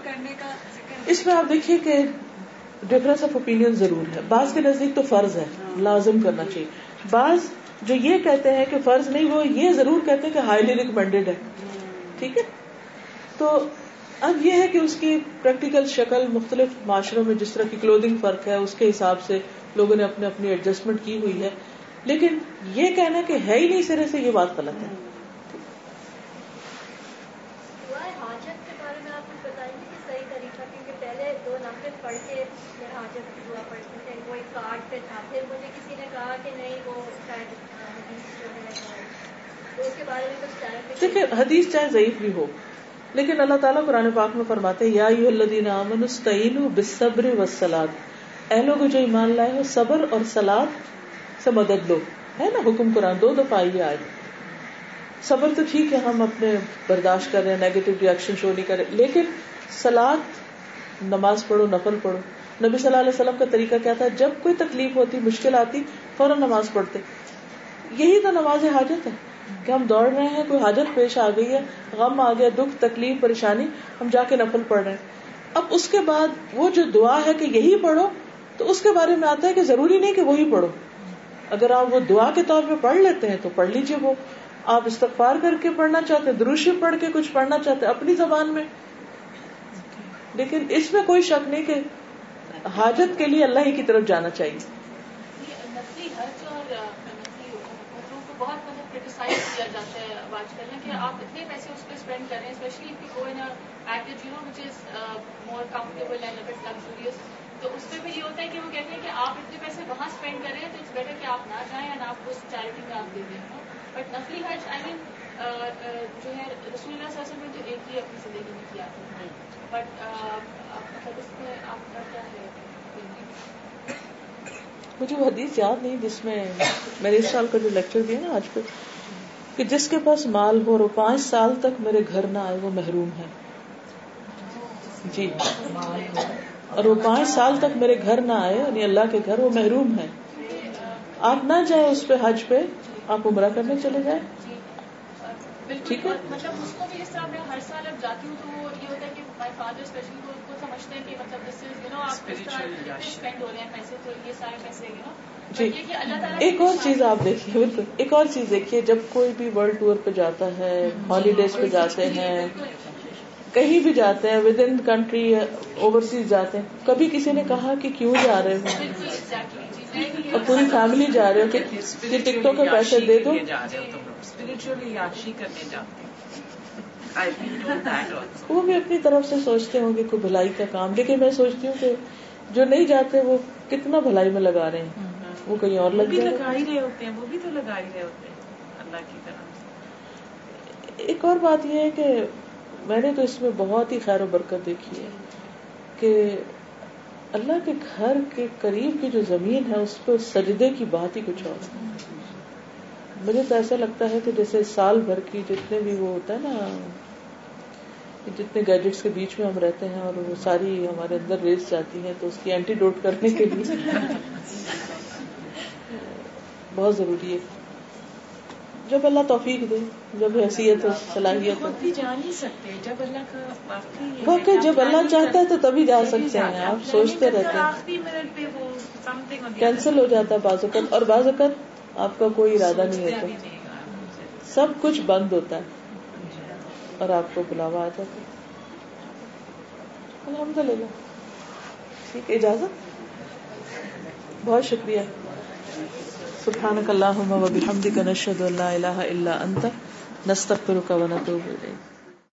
اس میں آپ دیکھیے کہ ڈفرنس آف اوپین ضرور ہے۔ بعض کے نزدیک تو فرض ہے، لازم کرنا چاہیے۔ بعض جو یہ کہتے ہیں کہ فرض نہیں، وہ یہ ضرور کہتے ہیں کہ ہائیلی ریکمینڈیڈ ہے۔ ٹھیک ہے؟ تو اب یہ ہے کہ اس کی پریکٹیکل شکل مختلف معاشروں میں جس طرح کی کلودنگ فرق ہے، اس کے حساب سے لوگوں نے اپنے اپنی ایڈجسٹمنٹ کی ہوئی ہے۔ لیکن یہ کہنا کہ ہے ہی نہیں سرے سے یہ بات غلط ہے۔ دیکھیے حدیث چاہے ضعیف بھی ہو، لیکن اللہ تعالیٰ قرآن پاک میں فرماتے یا الدین بصبر و سلاد اے لوگ جو ایمان لائے ہو، صبر اور سلاد سے مدد لو۔ ہے نا؟ حکم قرآن، دو دفعہ یہ آئے۔ صبر تو ٹھیک ہے، ہم اپنے برداشت کر رہے ہیں نیگیٹو ریئیکشن شو نہیں کر رہے، لیکن سلاد نماز پڑھو، نفل پڑھو۔ نبی صلی اللہ علیہ وسلم کا طریقہ کیا تھا؟ جب کوئی تکلیف ہوتی، مشکل آتی، فوراً نماز پڑھتے۔ یہی تو نماز حاجت ہے کہ ہم دوڑ رہے ہیں، کوئی حاجت پیش آ گئی ہے، غم آ گیا، دکھ، تکلیف، پریشانی، ہم جا کے نفل پڑھ رہے ہیں۔ اب اس کے بعد وہ جو دعا ہے کہ یہی پڑھو، تو اس کے بارے میں آتا ہے کہ ضروری نہیں کہ وہی پڑھو۔ اگر آپ وہ دعا کے طور پہ پڑھ لیتے ہیں، تو پڑھ لیجیے وہ۔ آپ استغفار کر کے پڑھنا چاہتے دروشی پڑھ کے کچھ پڑھنا چاہتے اپنی زبان میں۔ لیکن اس میں کوئی شک نہیں کہ حاجت کے لیے اللہ ہی کی طرف جانا چاہیے۔ بہت مطلب کرٹیسائز کیا جاتا ہے آج کل کہ آپ اتنے پیسے اس پہ اسپینڈ کر رہے ہیں اسپیشلی کوئی نا package you know which is more comfortable and luxurious تو اس پہ بھی یہ ہوتا ہے کہ وہ کہتے ہیں کہ آپ اتنے پیسے وہاں اسپینڈ کر رہے ہیں تو اٹس بیٹر کہ آپ نہ جائیں اینڈ آپ اس چیریٹی میں آپ دے دیں بٹ نقلی حج آئی مین جو ہے رسول اللہ صلی اللہ علیہ وسلم نے تو ایک ہی اپنی زندگی میں کیا۔ تھا بٹ مطلب اس میں آپ کا کیا ہے مجھے وہ حدیث یاد نہیں جس میں میں نے اس سال کا جو لیکچر دیا نا آج پہ کہ جس کے پاس مال ہو اور وہ پانچ سال تک میرے گھر نہ آئے وہ محروم ہے۔ جی۔ اور وہ پانچ سال تک میرے گھر نہ آئے یعنی اللہ کے گھر وہ محروم ہے۔ آپ نہ جائیں اس پہ حج پہ آپ عمرہ کرنے چلے جائیں۔ ٹھیک ہے۔ مطلب اس کو بھی اس طرح میں ہر سال اب جاتی ہوں تو وہ یہ ہوتا ہے کہ مائی فادر اسپیشلی وہ کو سمجھتے ہیں کہ مطلب دس از یو نو آپ اسپینڈ ہو رہے ہیں پیسے تو یہ سارے پیسے یو نو جی. ایک اور چیز آپ دیکھیے بالکل. ایک اور چیز دیکھیے جب کوئی بھی ورلڈ ٹور پہ جاتا ہے ہالیڈیز پہ جاتے ہیں کہیں بھی جاتے ہیں ود ان کنٹری اوورسیز جاتے ہیں کبھی کسی نے کہا کہ کیوں جا رہے ہو؟ اور پوری فیملی جا رہے ہو کہ ٹکٹوں کے پیسے دے دو۔ وہ بھی اپنی طرف سے سوچتے ہوں گے کوئی بھلائی کا کام لیکن میں سوچتی ہوں کہ جو نہیں جاتے وہ کتنا بھلائی میں لگا رہے ہیں۔ وہ کہیں اور لگ لگا ہی رہے ہوتے ہیں وہ بھی تو لگا ہی رہے ہوتے ہیں اللہ کی طرح ایک اور بات یہ ہے کہ میں نے تو اس میں بہت ہی خیر و برکت دیکھی ہے کہ اللہ کے گھر کے قریب کی جو زمین ہے اس پہ سجدے کی بات ہی کچھ اور مجھے تو ایسا لگتا ہے کہ جیسے سال بھر کی جتنے بھی وہ ہوتا ہے نا جتنے گیجٹس کے بیچ میں ہم رہتے ہیں اور وہ ساری ہمارے اندر ریس جاتی ہیں تو اس کی اینٹی ڈوٹ کرنے کے لیے بہت ضروری ہے۔ جب اللہ توفیق دے جب حیثیت ہو صلاحیت ہو جا نہیں سکتے جب اللہ کا واقعی کہ جب اللہ چاہتا ہے تو تبھی جا سکتے۔ ہیں آپ planning سوچتے رہتے ہیں۔ کینسل ہو جاتا ہے بعض اوقات اور بعض اوقات آپ کا کوئی ارادہ نہیں ہوتا۔ سب کچھ بند ہوتا ہے۔ اور آپ کو بلاوا آ جاتا الحمد للہ ٹھیک، اجازت؟ بہت شکریہ۔ سبحانک اللہم و بحمدک نشہد ان لا الہ الا انت، نستغفرک و نتوب الیک۔